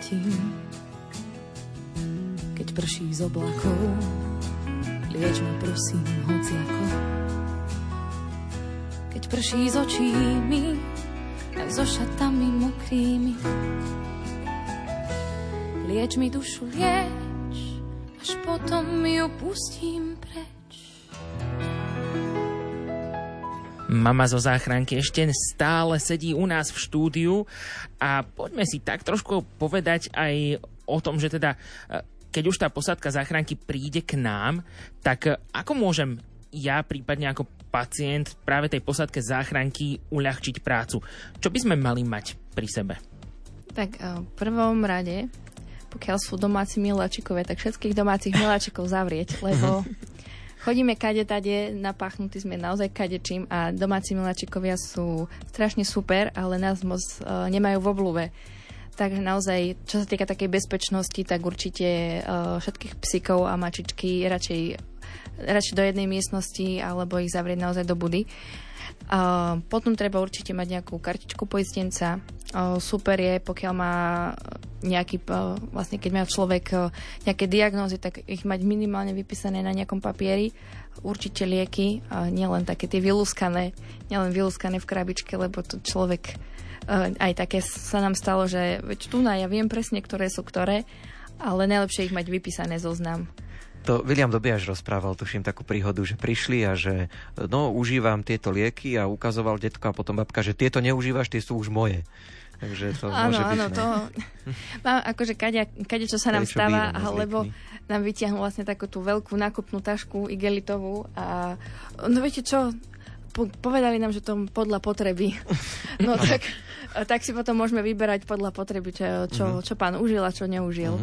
F: obrátim. Keď prší z oblakov, lieč ma prosím hociako. Keď prší z očí mi, aj so šatami mokrými, Lieč mi dušu, lieč, až potom ju pustím preč.
B: Mama zo záchranky ešte stále sedí u nás v štúdiu a poďme si tak trošku povedať aj o tom, že teda e, keď už tá posádka záchranky príde k nám, tak e, ako môžem ja prípadne ako pacient práve tej posádke záchranky uľahčiť prácu? Čo by sme mali mať pri sebe?
C: Tak eh, v prvom rade, pokiaľ sú domáci miláčikové, tak všetkých domácich miláčikov zavrieť, lebo chodíme kade tade, napáchnutí sme naozaj kadečím a domáci miláčikovia sú strašne super, ale nás moc uh, nemajú v oblúve. Tak naozaj, čo sa týka takej bezpečnosti, tak určite uh, všetkých psíkov a mačičky radšej, radšej do jednej miestnosti alebo ich zavrieť naozaj do budy. Uh, potom treba určite mať nejakú kartičku poistenca. Super je, pokiaľ má nejaký, vlastne keď má človek nejaké diagnózy, tak ich mať minimálne vypísané na nejakom papieri. Určite lieky, nielen také tie vylúskané, nielen vylúskané v krabičke, lebo to človek aj také sa nám stalo, že veď tu na ja viem presne, ktoré sú ktoré, ale najlepšie ich mať vypísané zoznam.
A: To William Dobiaž rozprával, tuším, takú príhodu, že prišli a že no, užívam tieto lieky a ukazoval detko a potom babka, že tieto neužívaš, tie sú už moje. Takže to
C: áno,
A: môže byť,
C: áno,
A: no.
C: to... Mám, akože kade, kade čo sa nám
A: Kade čo
C: stáva,
A: býva, no, s
C: lebo
A: liekmi.
C: nám vytiahnu vlastne takú tú veľkú nákupnú tašku igelitovú a no viete čo, po, povedali nám, že to podľa potreby. No tak, tak si potom môžeme vyberať podľa potreby, čo, čo,
A: Mhm.
C: čo pán užil a čo neužil.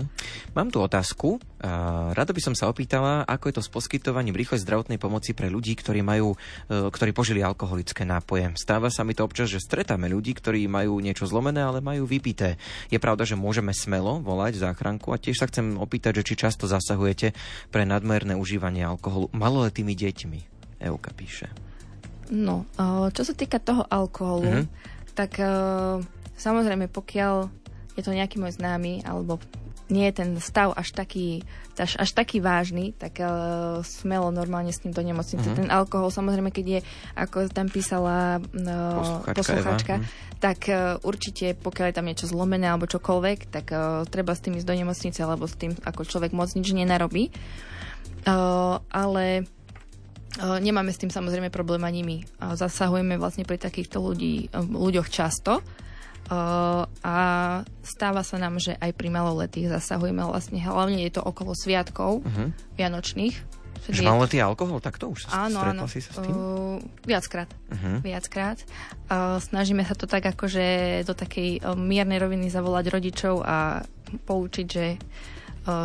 A: Mám tu otázku. A Rada by som sa opýtala, ako je to s poskytovaním rýchlej zdravotnej pomoci pre ľudí, ktorí majú, e, ktorí požili alkoholické nápoje. Stáva sa mi to občas, že stretáme ľudí, ktorí majú niečo zlomené, ale majú vypité. Je pravda, že môžeme smelo volať záchranku a tiež sa chcem opýtať, že či často zasahujete pre nadmerné užívanie alkoholu maloletými deťmi. Euka píše.
C: No, eh, čo sa týka toho alkoholu,
A: Mhm.
C: Tak eh, samozrejme, pokiaľ je to nejaký môj známy, alebo nie je ten stav až taký, až, až taký vážny, tak uh, smelo normálne s ním do nemocnice.
A: Mhm.
C: Ten alkohol, samozrejme, keď je, ako tam písala uh,
A: Posluchačka
C: posluchačka,
A: Eva,
C: tak uh, určite, pokiaľ je tam niečo zlomené alebo čokoľvek, tak uh, treba s tým ísť do nemocnice, lebo s tým ako človek moc nič nenarobí. Uh, ale Uh, nemáme s tým samozrejme problém ani my. Zasahujeme vlastne pri takýchto ľudí, um, ľuďoch často. Uh, a stáva sa nám, že aj pri maloletých zasahujeme vlastne, hlavne je to okolo sviatkov
A: Mhm.
C: vianočných.
A: Že maloletý alkohol, tak to už
C: Áno, áno.
A: si sa s tým?
C: Uh, viackrát.
A: Mhm.
C: Viackrát. Uh, snažíme sa to tak akože do takej miernej roviny zavolať rodičov a poučiť, že uh,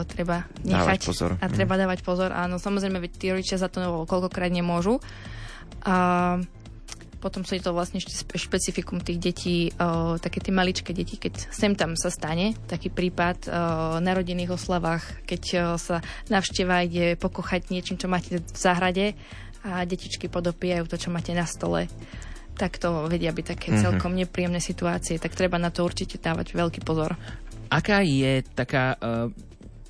C: treba nechať
A: Dávať pozor.
C: a
A: Mhm.
C: treba dávať pozor. Áno, samozrejme, veď tí rodičia za to koľkokrát nemôžu. A potom sú to vlastne ešte špecifikum tých detí, uh, také tie maličké deti, keď sem tam sa stane taký prípad uh, na rodinných oslavách, keď uh, sa navšteva ide pokochať niečím, čo máte v záhrade a detičky podopijajú to, čo máte na stole tak to vedia byť také
A: Mhm.
C: celkom nepríjemné situácie, tak treba na to určite dávať veľký pozor.
B: Aká je taká uh,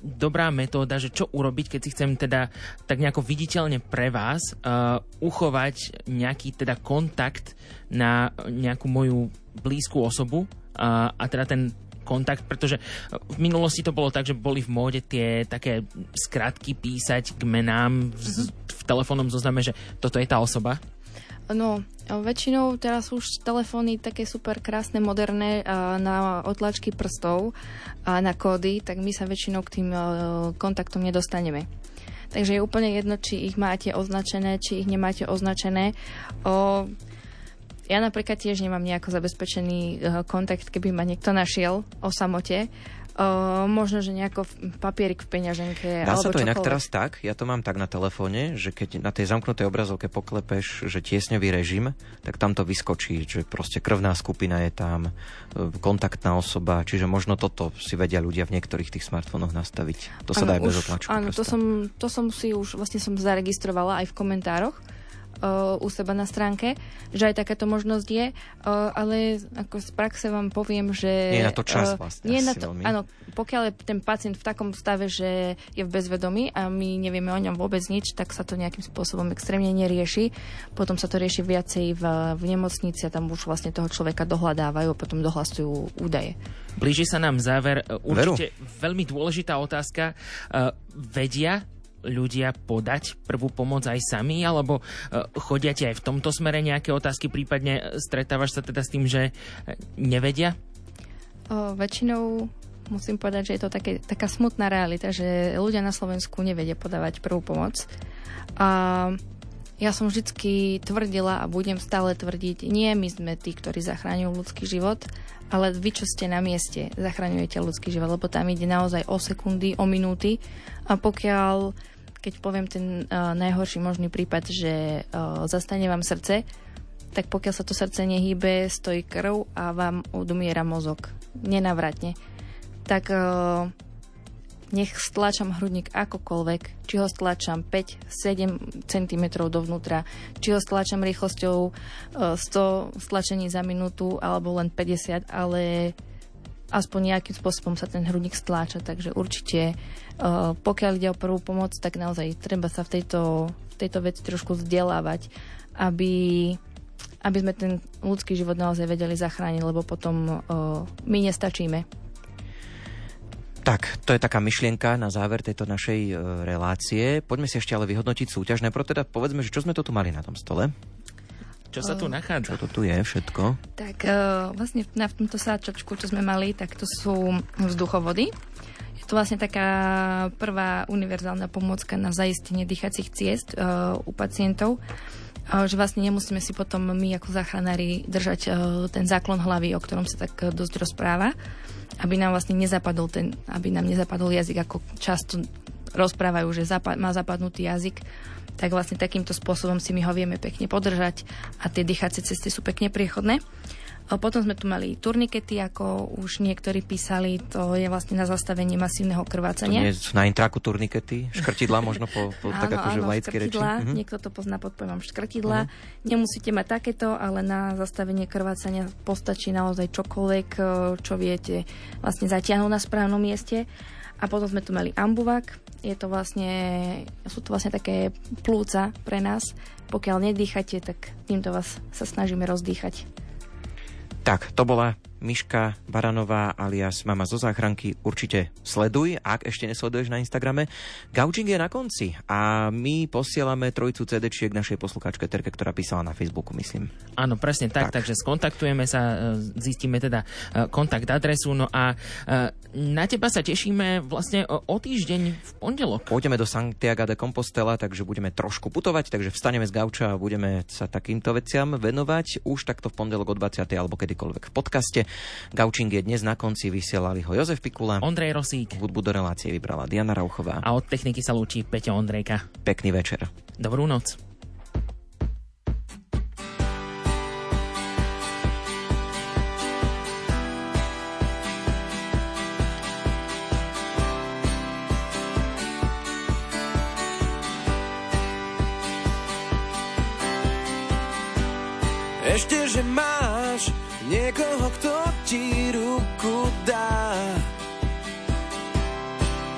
B: dobrá metóda, že čo urobiť, keď si chcem teda tak nejako viditeľne pre vás uh, uchovať nejaký teda kontakt na nejakú moju blízku osobu uh, a teda ten kontakt, pretože v minulosti to bolo tak, že boli v móde tie také skratky písať k menám v, v telefónnom zozname, že toto je tá osoba.
C: No, väčšinou teraz už telefóny také super krásne, moderné a na otlačky prstov a na kódy, tak my sa väčšinou k tým e, kontaktom nedostaneme. Takže je úplne jedno, či ich máte označené, či ich nemáte označené. O, ja napríklad tiež nemám nejako zabezpečený e, kontakt, keby ma niekto našiel o samote. Možno, že nejako papierik v peňaženke.
A: Dá sa to inak
C: čokoľvek.
A: teraz tak, ja to mám tak na telefóne, že keď na tej zamknutej obrazovke poklepeš, že tiesňový režim, tak tam to vyskočí, že proste krvná skupina je tam, e, kontaktná osoba, čiže možno toto si vedia ľudia v niektorých tých smartfónoch nastaviť. To sa dá aj bez otlačku
C: Áno, to som, to som si už vlastne som zaregistrovala aj v komentároch u seba na stránke, že aj takáto možnosť je, uh, ale ako z praxe vám poviem, že...
A: Nie je na to čas
C: uh,
A: vlastne
C: Nie na to,
A: veľmi.
C: áno, pokiaľ je ten pacient v takom stave, že je v bezvedomí a my nevieme o ňom vôbec nič, tak sa to nejakým spôsobom extrémne nerieši. Potom sa to rieši viacej v, v nemocnici a tam už vlastne toho človeka dohľadávajú a potom dohlasujú údaje.
B: Blíži sa nám záver. Určite veľmi dôležitá otázka. Vedia ľudia podať prvú pomoc aj sami, alebo e, chodia ti aj v tomto smere nejaké otázky, prípadne stretávaš sa teda s tým, že e, nevedia?
C: O, väčšinou musím povedať, že je to také, taká smutná realita, že ľudia na Slovensku nevedia podávať prvú pomoc. A ja som vždycky tvrdila a budem stále tvrdiť, nie my sme tí, ktorí zachráňujú ľudský život, ale vy, čo ste na mieste, zachraňujete ľudský život, lebo tam ide naozaj o sekundy, o minúty. A pokiaľ, keď poviem ten uh, najhorší možný prípad, že uh, zastane vám srdce, tak pokiaľ sa to srdce nehýbe, stojí krv a vám odumiera mozog. Nenavratne. Tak uh, nech stlačam hrudník akokoľvek, či ho stlačam 5-7 cm dovnútra, či ho stlačam rýchlosťou uh, 100 stlačení za minútu alebo len 50, ale aspoň nejakým spôsobom sa ten hrudník stláča, takže určite pokiaľ ide o prvú pomoc, tak naozaj treba sa v tejto, v tejto veci trošku vzdelávať, aby aby sme ten ľudský život naozaj vedeli zachrániť, lebo potom uh, my nestačíme.
A: Tak, to je taká myšlienka na záver tejto našej e, relácie. Poďme si ešte ale vyhodnotiť súťaž. Najprv teda povedzme, že čo sme to tu mali na tom stole?
B: Čo sa tu nachádza?
A: Čo to tu je všetko?
C: Tak uh, vlastne na tomto sáčočku, čo sme mali, tak to sú vzduchovody. Je to vlastne taká prvá univerzálna pomôcka na zaistenie dýchacích ciest uh, u pacientov uh, že vlastne nemusíme si potom my ako záchranári držať ten záklon hlavy, o ktorom sa tak dosť rozpráva, aby nám vlastne nezapadol ten, aby nám nezapadol jazyk, ako často rozprávajú, že zapa- má zapadnutý jazyk tak vlastne takýmto spôsobom si my ho vieme pekne podržať a tie dýchacie cesty sú pekne priechodné. Potom sme tu mali turnikety, ako už niektorí písali, to je vlastne na zastavenie masívneho krvácania.
A: To nie sú na intraku turnikety, škrtidla možno po, po
C: áno,
A: tak akože
C: áno,
A: laické reči.
C: Mhm. Niekto to pozná pod pojmom škrtidla. Mhm. Nemusíte mať takéto, ale na zastavenie krvácania postačí naozaj čokoľvek, čo viete vlastne zatiahnuť na správnom mieste. A potom sme tu mali ambuvak. Je to vlastne, sú to vlastne také plúca pre nás. Pokiaľ nedýchate, tak týmto vás sa snažíme rozdýchať.
A: Tak, to bola Miška Baranová alias Mama zo záchranky. Určite sleduj, ak ešte nesleduješ na Instagrame. Gaučing je na konci a my posielame trojicu CD-čiek našej poslucháčke Terke, ktorá písala na Facebooku, myslím.
B: Áno, presne tak, tak, takže skontaktujeme sa, e, zistíme teda e, kontakt adresu, no a e, na teba sa tešíme vlastne o týždeň v pondelok.
A: Pôjdeme do Santiago de Compostela, takže budeme trošku putovať, takže vstaneme z gauča a budeme sa takýmto veciam venovať už takto v pondelok o 20. alebo kedykoľvek v podcaste. Gaučing je dnes na konci, vysielali ho Jozef Pikula.
B: Ondrej Rosík.
A: Hudbu do relácie vybrala Diana Rauchová.
B: A od techniky sa lúči Peťo Ondrejka.
A: Pekný večer.
B: Dobrú noc.
G: Ešte, že máš niekoho, kto ti ruku dá.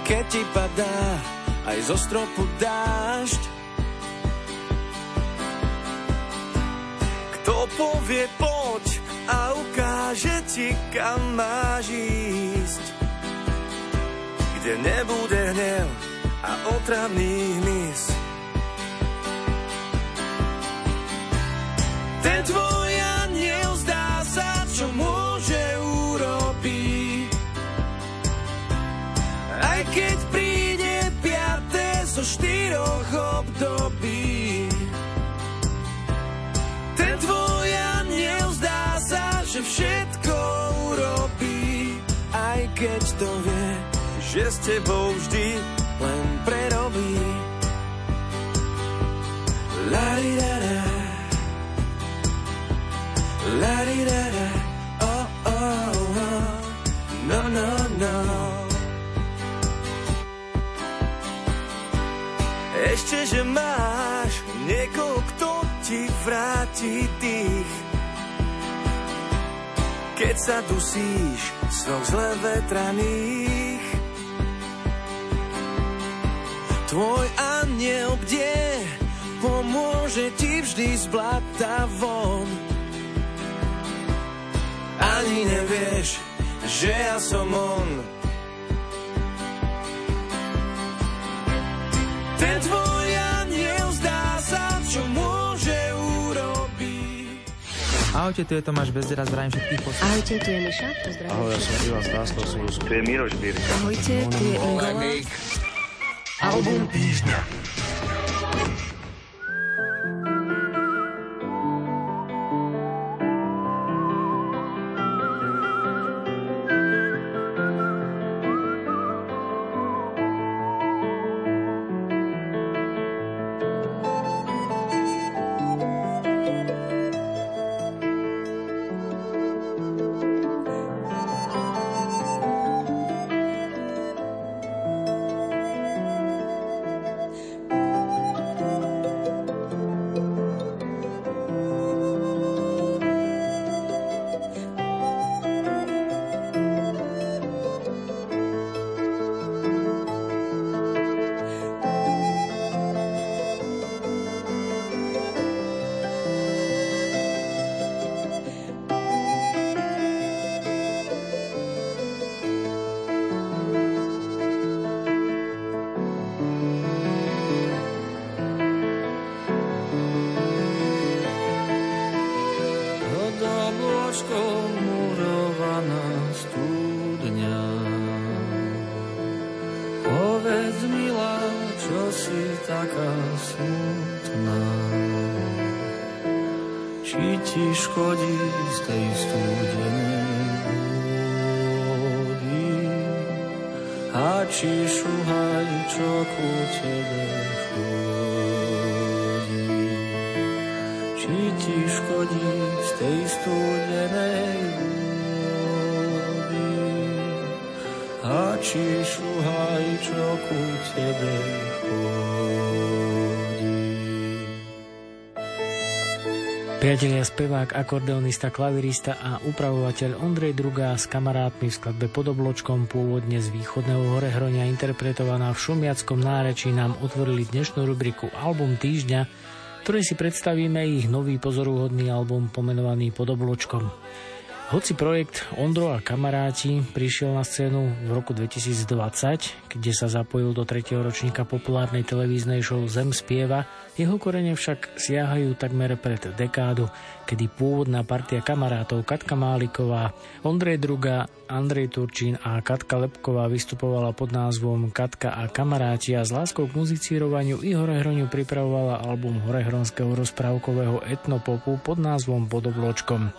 G: Keď ti padá aj zo stropu dážď. Kto povie poď a ukáže ti, kam máš ísť. Kde nebude hnev a otravný hmyz. Ten tvoj aniel zdá sa, čo môže urobiť. Aj keď príde piaté zo štyroch období. Ten tvoj aniel zdá sa, že všetko urobí. Aj keď to vie, že s tebou vždy vráti tých. Keď sa dusíš z noh zle vetraných. Tvoj aniel bdie, pomôže ti vždy z blata von ani nevieš, že ja som on. Ten tvoj
H: Ahojte, tu je Tomáš Bezdera, zdravím všetkých poslucháčov.
I: Ahojte, tu je Miša, pozdravím.
J: Ahoj, ja som Ivan Stásko, Tu je Miroš Birka.
I: Ahojte, tu je Ingola.
J: Album týždňa.
K: A či šuhaj, čo ku tebe chodí?
L: Priatelia, spevák, akordeonista, klavirista a upravovateľ Ondrej Druga s kamarátmi v skladbe pod obločkom pôvodne z východného Horehronia interpretovaná v šumiackom nárečí nám otvorili dnešnú rubriku Album týždňa, ktorej si predstavíme ich nový pozoruhodný album pomenovaný pod obločkom. Hoci projekt Ondro a kamaráti prišiel na scénu v roku 2020, kde sa zapojil do tretieho ročníka populárnej televíznej show Zem spieva, jeho korene však siahajú takmer pred dekádu, kedy pôvodná partia kamarátov Katka Máliková, Ondrej Druga, Andrej Turčín a Katka Lepková vystupovala pod názvom Katka a kamaráti a s láskou k muzicírovaniu i Horehroniu pripravovala album horehronského rozprávkového etnopopu pod názvom Pod obločkom.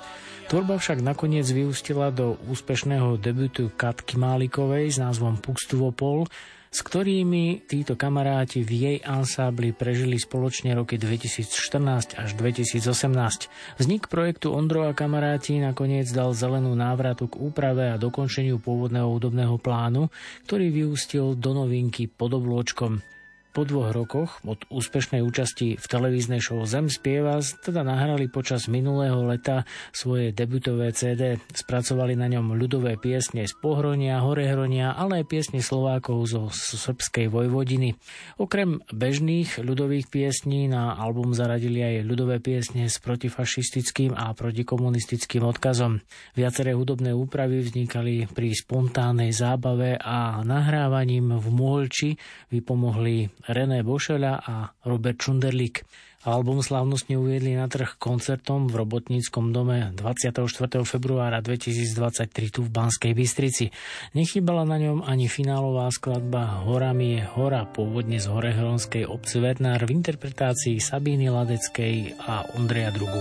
L: Tvorba však nakoniec vyústila do úspešného debutu Katky Málikovej s názvom Pukstuvopol, s ktorými títo kamaráti v jej ansábli prežili spoločne roky 2014 až 2018. Vznik projektu Ondro a kamaráti nakoniec dal zelenú návratu k úprave a dokončeniu pôvodného hudobného plánu, ktorý vyústil do novinky pod oblôčkom. Po dvoch rokoch od úspešnej účasti v televíznej show Zem spieva teda nahrali počas minulého leta svoje debutové CD. Spracovali na ňom ľudové piesne z Pohronia, Horehronia, ale aj piesne Slovákov zo srbskej Vojvodiny. Okrem bežných ľudových piesní na album zaradili aj ľudové piesne s protifašistickým a protikomunistickým odkazom. Viaceré hudobné úpravy vznikali pri spontánnej zábave a nahrávaním v Môlči vypomohli René Bošeľa a Robert Čunderlík. Album slávnostne uviedli na trh koncertom v Robotníckom dome 24. februára 2023 tu v Banskej Bystrici. Nechybala na ňom ani finálová skladba Horami je hora, pôvodne z Horehronskej obci Vetnár v interpretácii Sabíny Ladeckej a Ondreja Drugu.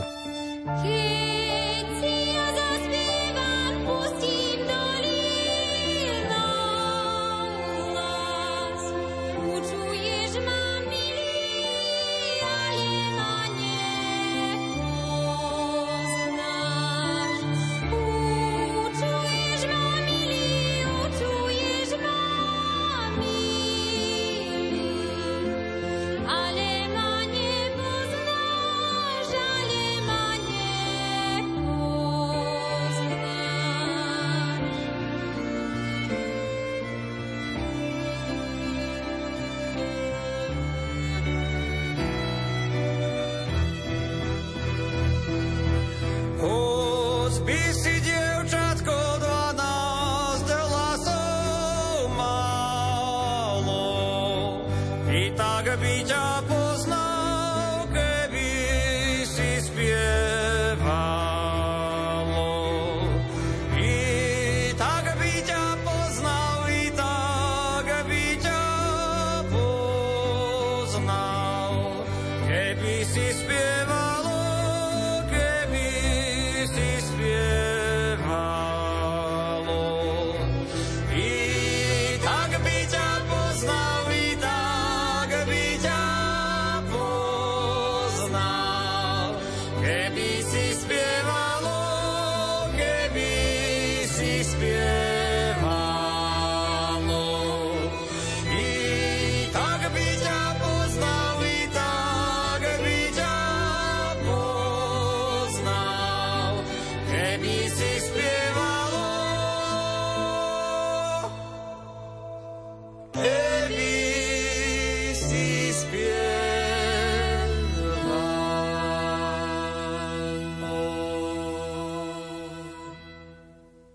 L: Hey.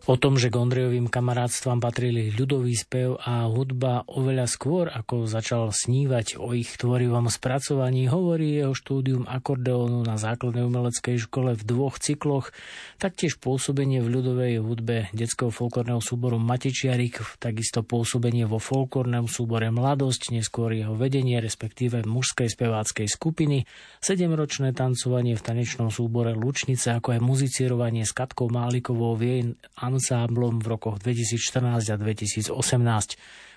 L: O tom, že k Ondrejovým kamarátstvam patrili ľudový spev a hudba oveľa skôr, ako začal snívať o ich tvorivom spracovaní, hovorí jeho štúdium akordeónu na základnej umeleckej škole v dvoch cykloch, taktiež pôsobenie v ľudovej hudbe detského folklórneho súboru Matičiarik, takisto pôsobenie vo folklórnom súbore Mladosť, neskôr jeho vedenie, respektíve mužskej speváckej skupiny, sedemročné tancovanie v tanečnom súbore Lučnice, ako aj muzicírovanie s Katkou Málikovou v jej ansámblom v rokoch 2014 a 2018.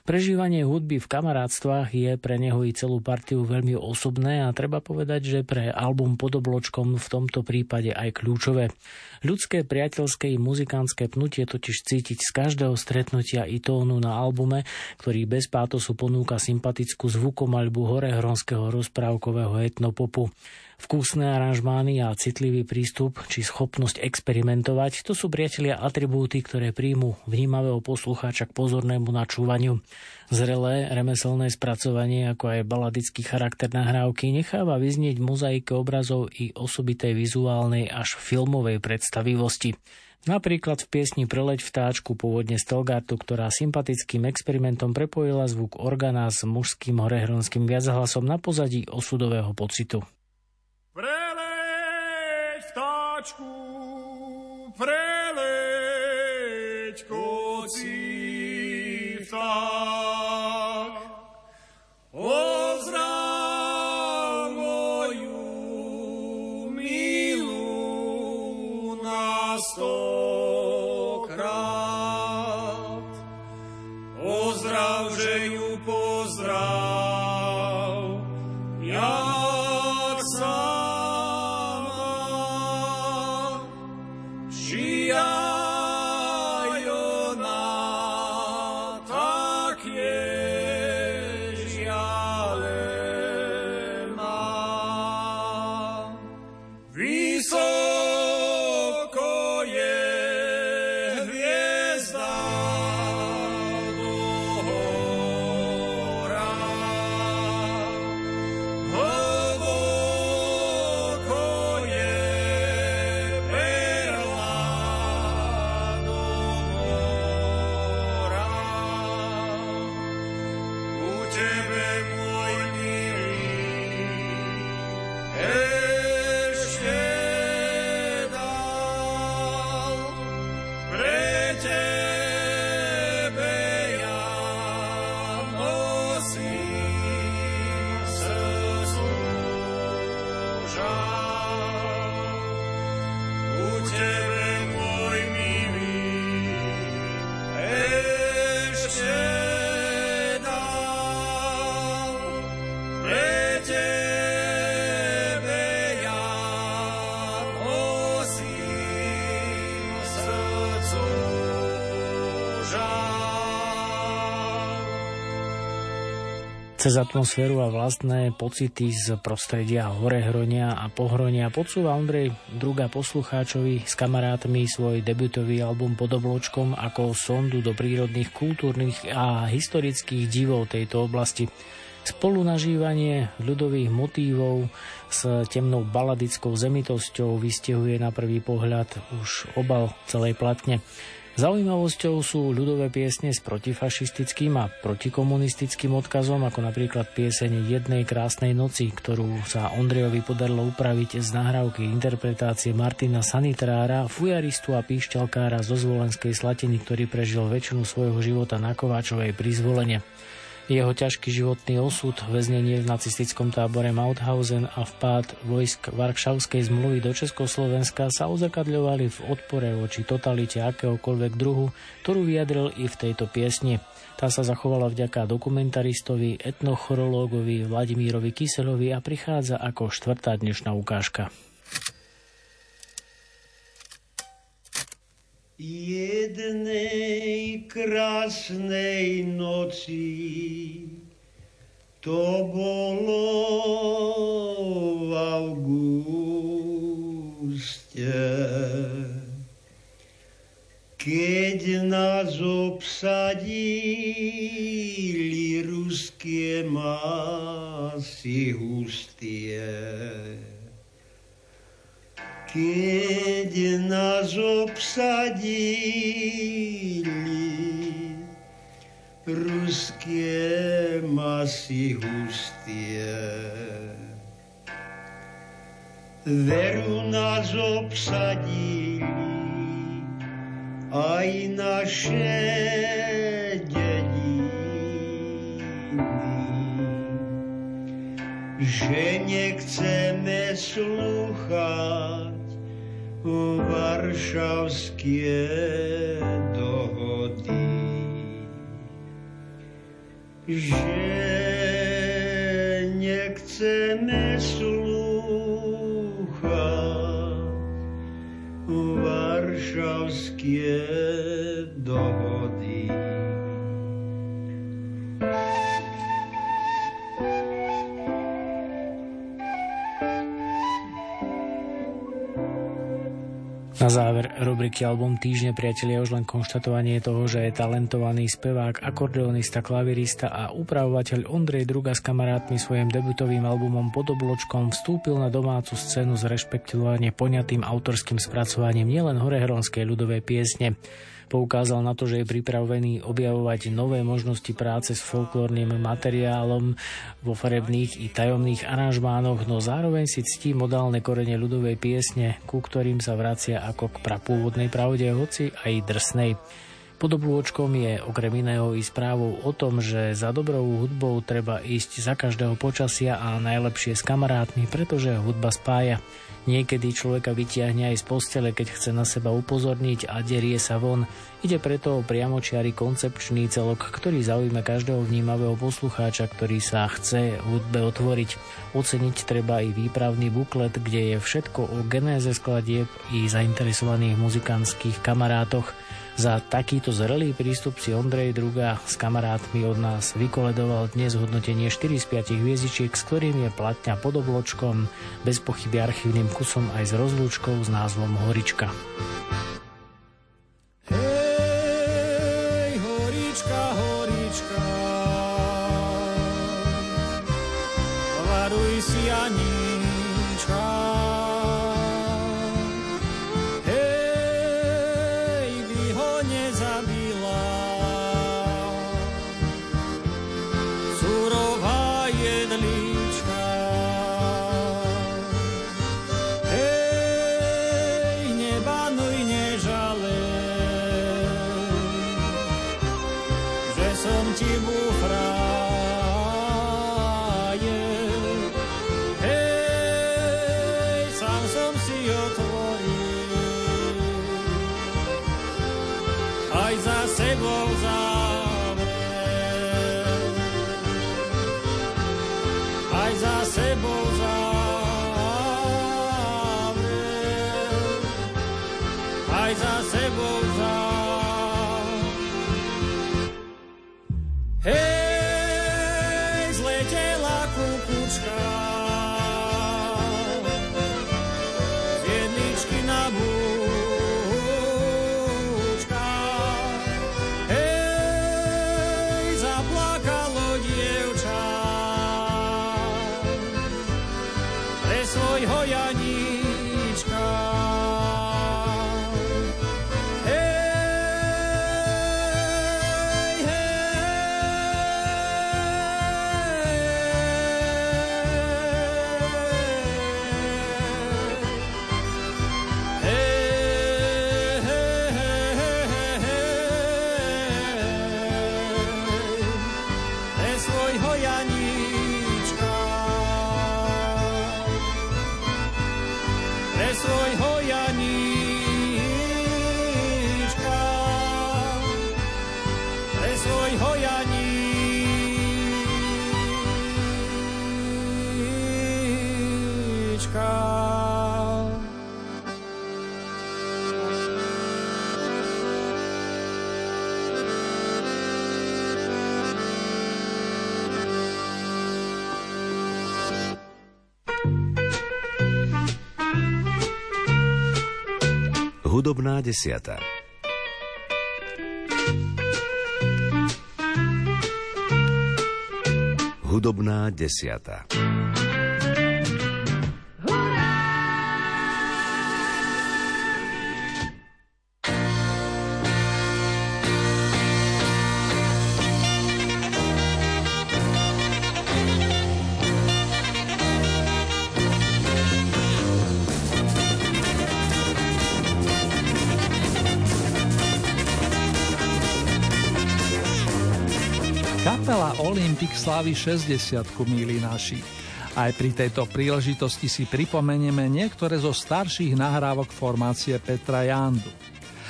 L: Prežívanie hudby v kamarátstvách je pre neho i celú partiu veľmi osobné a treba povedať, že pre album Podobločkom v tomto prípade aj kľúčové. Ľudské, priateľské i muzikánske pnutie totiž cítiť z každého stretnutia i tónu na albume, ktorý bez pátosu ponúka sympatickú zvukomaľbu horehronského rozprávkového etnopopu. Vkusné aranžmány a citlivý prístup či schopnosť experimentovať, to sú priatelia atribúty, ktoré príjmu vnímavého poslucháča k pozornému načúvaniu. Zrelé remeselné spracovanie, ako aj baladický charakter nahrávky, necháva vyznieť mozaike obrazov i osobitej vizuálnej až filmovej predstavivosti. Napríklad v piesni Preleď vtáčku pôvodne Stelgartu, ktorá sympatickým experimentom prepojila zvuk organa s mužským horehronským viachlasom na pozadí osudového pocitu.
M: Preleď vtáčku, preleď kocí vták.
L: Cez atmosféru a vlastné pocity z prostredia Horehronia a Pohronia podsúva Ondrej Druga poslucháčovi s kamarátmi svoj debutový album pod obločkom ako sondu do prírodných, kultúrnych a historických divov tejto oblasti. Spolunažívanie ľudových motívov s temnou baladickou zemitosťou vystihuje na prvý pohľad už obal celej platne. Zaujímavosťou sú ľudové piesne s protifašistickým a protikomunistickým odkazom, ako napríklad pieseň Jednej krásnej noci, ktorú sa Ondrejovi podarilo upraviť z nahrávky interpretácie Martina Sanitrára, fujaristu a píšťalkára zo Zvolenskej Slatiny, ktorý prežil väčšinu svojho života na Kováčovej prizvolenie. Jeho ťažký životný osud, väznenie v nacistickom tábore Mauthausen a vpád vojsk Varšavskej zmluvy do Československa sa ozakadľovali v odpore voči totalite akéhokoľvek druhu, ktorú vyjadril i v tejto piesni. Tá sa zachovala vďaka dokumentaristovi, etnochorológovi Vladimírovi Kyselovi a prichádza ako štvrtá dnešná ukážka.
N: Jednej krásnej noci to bolo v auguste, keď nás obsadili ruské masy hustie. Keď nás obsadili ruské masy hustie. Veru nás obsadili aj naše dediny, že nechceme slúchať varšavské dohody. Že nechceme slúchať varšavské dohody.
M: Na záver rubriky Album týždne priatelia už len konštatovanie toho, že je talentovaný spevák, akordeonista, klavirista a upravovateľ Ondrej Druga s kamarátmi svojim debutovým albumom pod obločkom vstúpil na domácu scénu s rešpektovane poňatým autorským spracovaním nielen horehronskej ľudovej piesne. Poukázal na to, že je pripravený objavovať nové možnosti práce s folklórnym materiálom vo farebných i tajomných aranžmánoch, no zároveň si ctí modálne korene ľudovej piesne, ku ktorým sa vracia ako k prapôvodnej pravde, hoci aj drsnej. Pod je okrem iného i správou o tom, že za dobrou hudbou treba ísť za každého počasia a najlepšie s kamarátmi, pretože hudba spája. Niekedy človeka vytiahne aj z postele, keď chce na seba upozorniť a derie sa von. Ide preto o priamočiary koncepčný celok, ktorý zaujme každého vnímavého poslucháča, ktorý sa chce hudbe otvoriť. Oceniť treba i výpravný buklet, kde je všetko o genéze skladieb i zainteresovaných muzikantských kamarátoch. Za takýto zrelý prístup si Ondrej Druga s kamarátmi od nás vykoledoval dnes hodnotenie 4 z 5 hviezdičiek, s ktorým je platňa pod obločkom, bez pochyby archívnym kusom aj s rozlúčkou s názvom Horička.
O: Hudobná desiata. Hudobná desiata.
P: Kapela Olympic slávi 60 milí naši. Aj pri tejto príležitosti si pripomenieme niektoré zo starších nahrávok formácie Petra Jandu.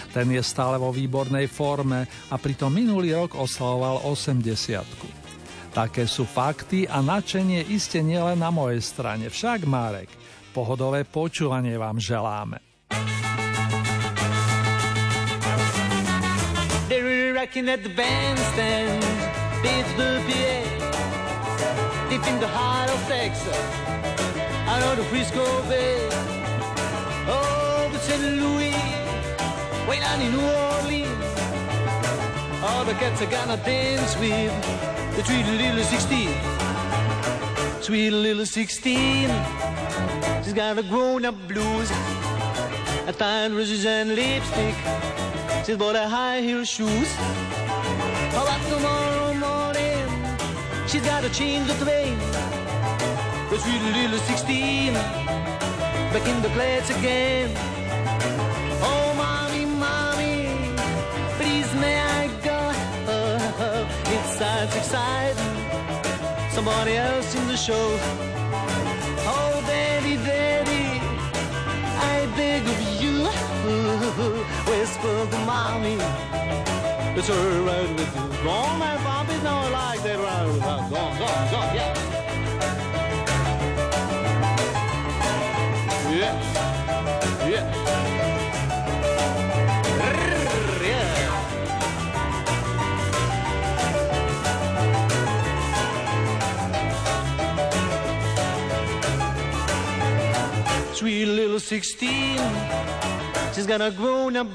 P: Ten je stále vo výbornej forme a pritom minulý rok oslavoval 80. Také sú fakty a nadšenie iste nielen na mojej strane. Však, Marek, pohodové počúvanie vám želáme.
Q: They're rocking at the bandstand Pittsburgh, PA, deep in the heart of Texas, out of the Frisco Bay. Oh, but St. Louis, way down in New Orleans, all the cats are gonna dance with the sweet little 16. Sweet little 16, she's got a grown-up blues, a fine roses and lipstick. She's bought a high heel shoes. She's got a change of train. The sweet little 16, back in the place again. Oh, mommy, mommy, please may I go? Oh, it sounds exciting. Somebody else in the show. Oh, daddy, daddy, I beg of you. Whisper to mommy. It's alright with you. Go on, my Bobby, no, I like that right with us. Go on, go on, go on, yeah. Yeah. Yeah. Sweet little 16, she's got a grown up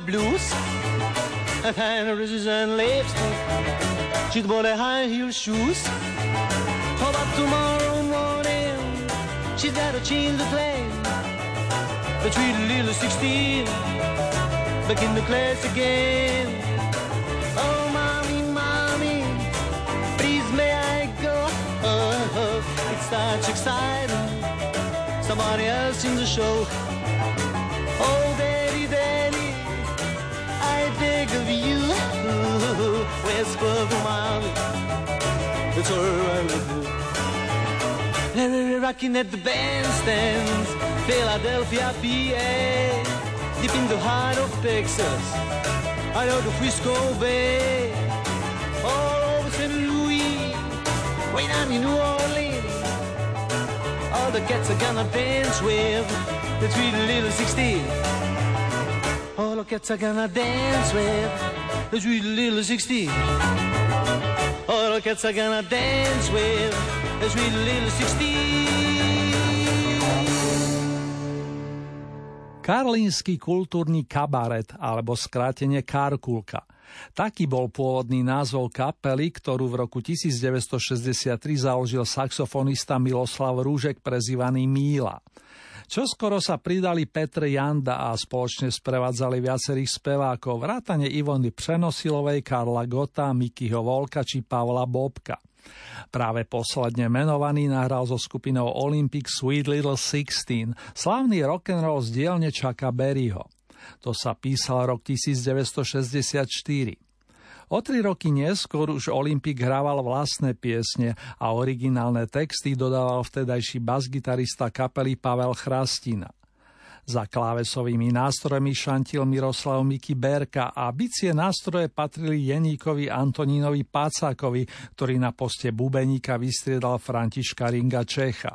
Q: and roses and. She's bought a high heel shoes. How about tomorrow morning? She's got a change the plane. The sweet little 16, back in the class again. Oh, mommy, mommy, please may I go? Oh, it's such exciting. Somebody else in the show. It's alright with you. Rocking at the bandstands, Philadelphia, PA, deep in the heart of Texas. I know the Frisco Bay, all over St. Louis, way down in New Orleans. All the cats are gonna dance with the sweet little 16. All the cats are gonna dance with the sweet little 16. The cats are gonna dance with the sweet little 16.
P: Karlínsky kultúrny kabaret alebo skrátenie Karkulka. Taký bol pôvodný názov kapely, ktorú v roku 1963 založil saxofonista Miloslav Rúžek prezývaný Míla. Čoskoro sa pridali Petr Janda a spoločne sprevádzali viacerých spevákov, vrátane Ivony Přenosilovej, Karla Gota, Mikyho Volka či Pavla Bobka. Práve posledne menovaný nahral so skupinou Olympic Sweet Little Sixteen, slavný rock'n'roll z dielne Chucka Berryho. To sa písal rok 1964. O tri roky neskôr už Olympik hrával vlastné piesne a originálne texty dodával vtedajší basgitarista kapely Pavel Chrastina. Za klávesovými nástrojmi šantil Miroslav Miki Berka a bicie nástroje patrili Jeníkovi Antonínovi Pácakovi, ktorý na poste bubeníka vystriedal Františka Ringa Čecha.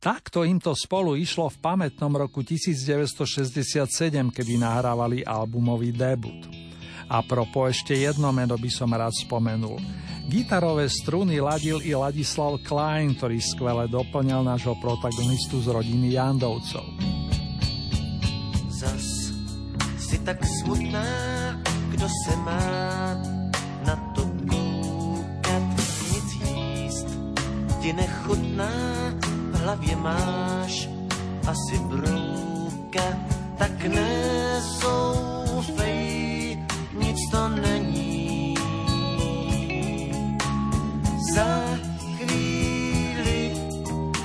P: Takto im to spolu išlo v pamätnom roku 1967, kedy nahrávali albumový debut. A propo ešte jedno meno by som rád spomenul. Gitarové struny ladil i Ladislav Klein, ktorý skvele doplňal nášho protagonistu z rodiny Jandovcov.
G: Zas si tak smutná, kdo se má na to koukat, nic jíst ti nechutná, v hlavě máš asi brouka, tak nezoufej, nic to není. Za chvíli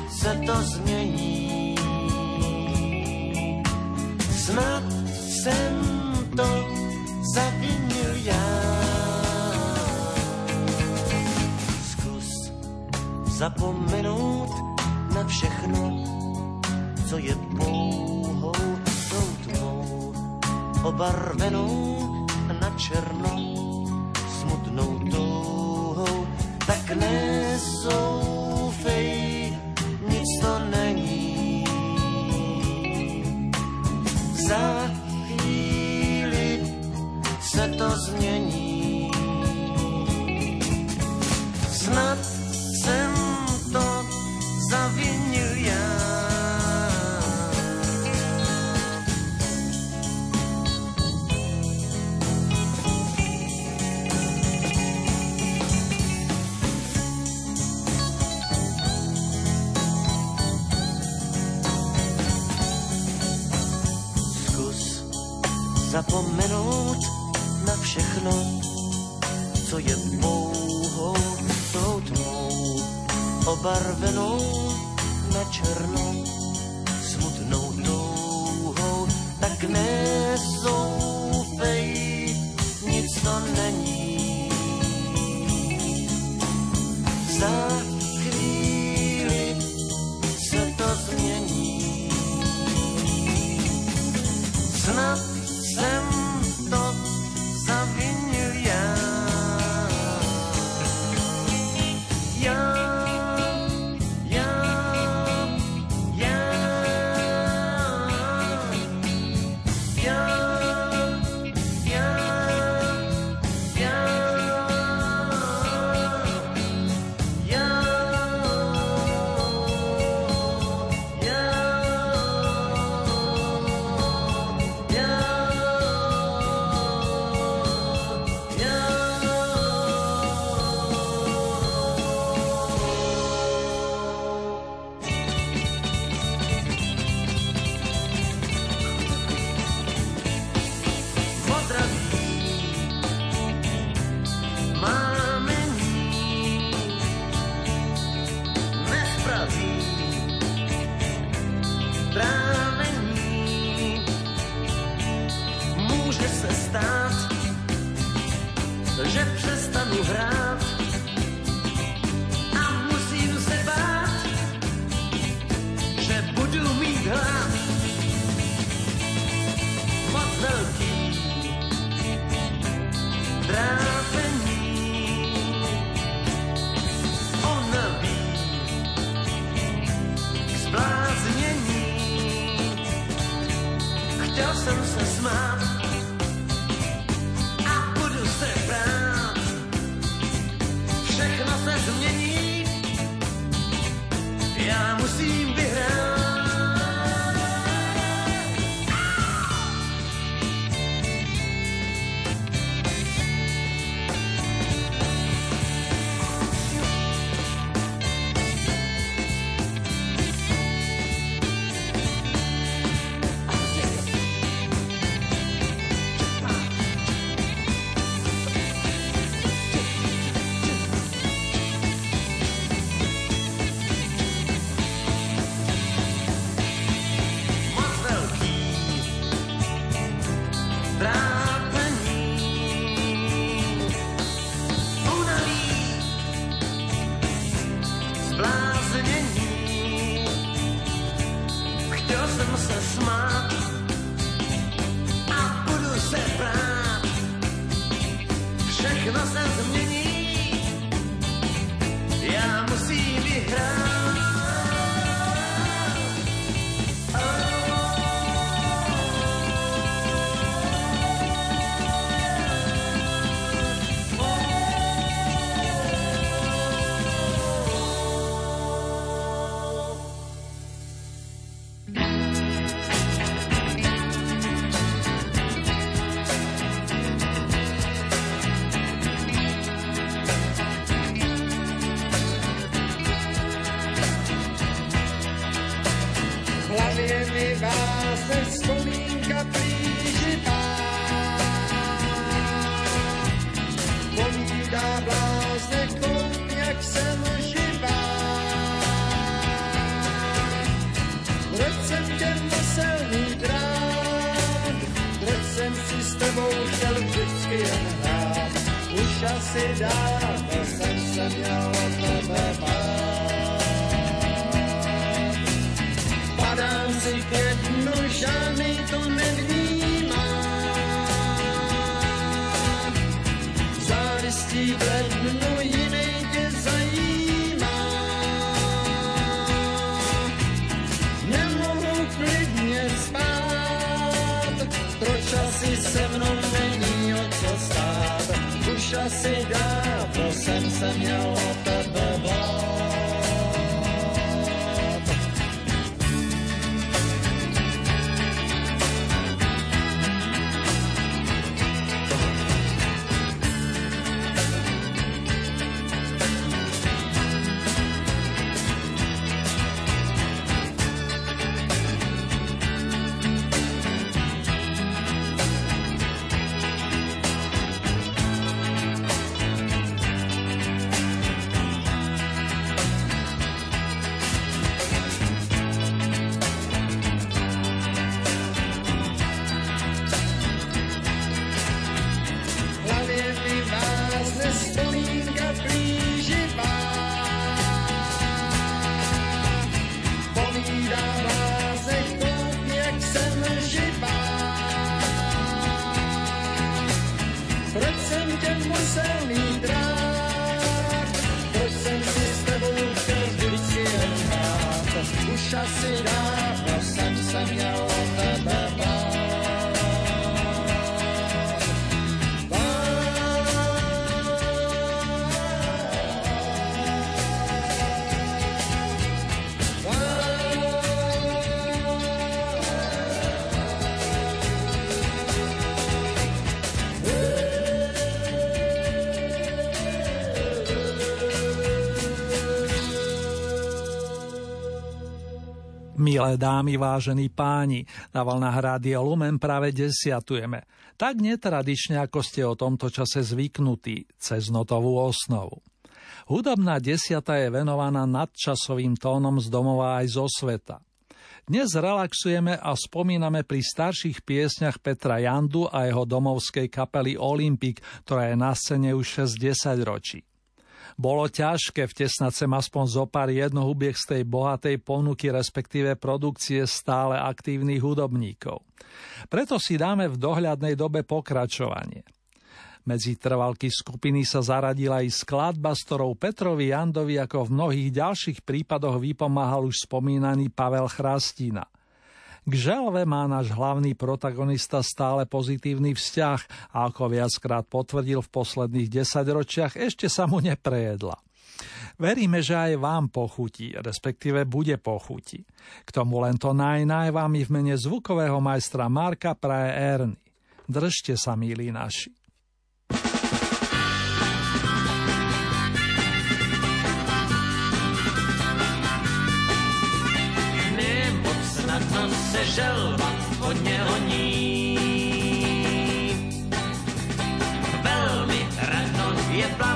G: se to změní. Snad jsem to zavinil já. zapomenout na všechno, co je pouhou tou tmou, obarvenou na změní, já musím
P: Milé dámy, vážení páni, na vlnách Rádia Lumen práve desiatujeme. Tak netradične, ako ste o tomto čase zvyknutí, cez notovú osnovu. Hudobná desiata je venovaná nadčasovým tónom z domova aj zo sveta. Dnes relaxujeme a spomíname pri starších piesňach Petra Jandu a jeho domovskej kapely Olympic, ktorá je na scéne už 60 ročí. Bolo ťažké vtesnať sem aspoň zo pár jednohubiek z tej bohatej ponuky, respektíve produkcie stále aktívnych hudobníkov. Preto si dáme v dohľadnej dobe pokračovanie. Medzi trvalky skupiny sa zaradila aj skladba, s ktorou Petrovi Jandovi ako v mnohých ďalších prípadoch vypomáhal už spomínaný Pavel Chrastina – k želve má náš hlavný protagonista stále pozitívny vzťah a ako viackrát potvrdil v posledných desaťročiach, ešte sa mu neprejedla. Veríme, že aj vám pochutí, respektíve bude pochutí. K tomu len to naj, naj vám i v mene zvukového majstra Marka praje Erny. Držte sa, milí naši.
G: se želva hodně honí. Velmi ráno je plán.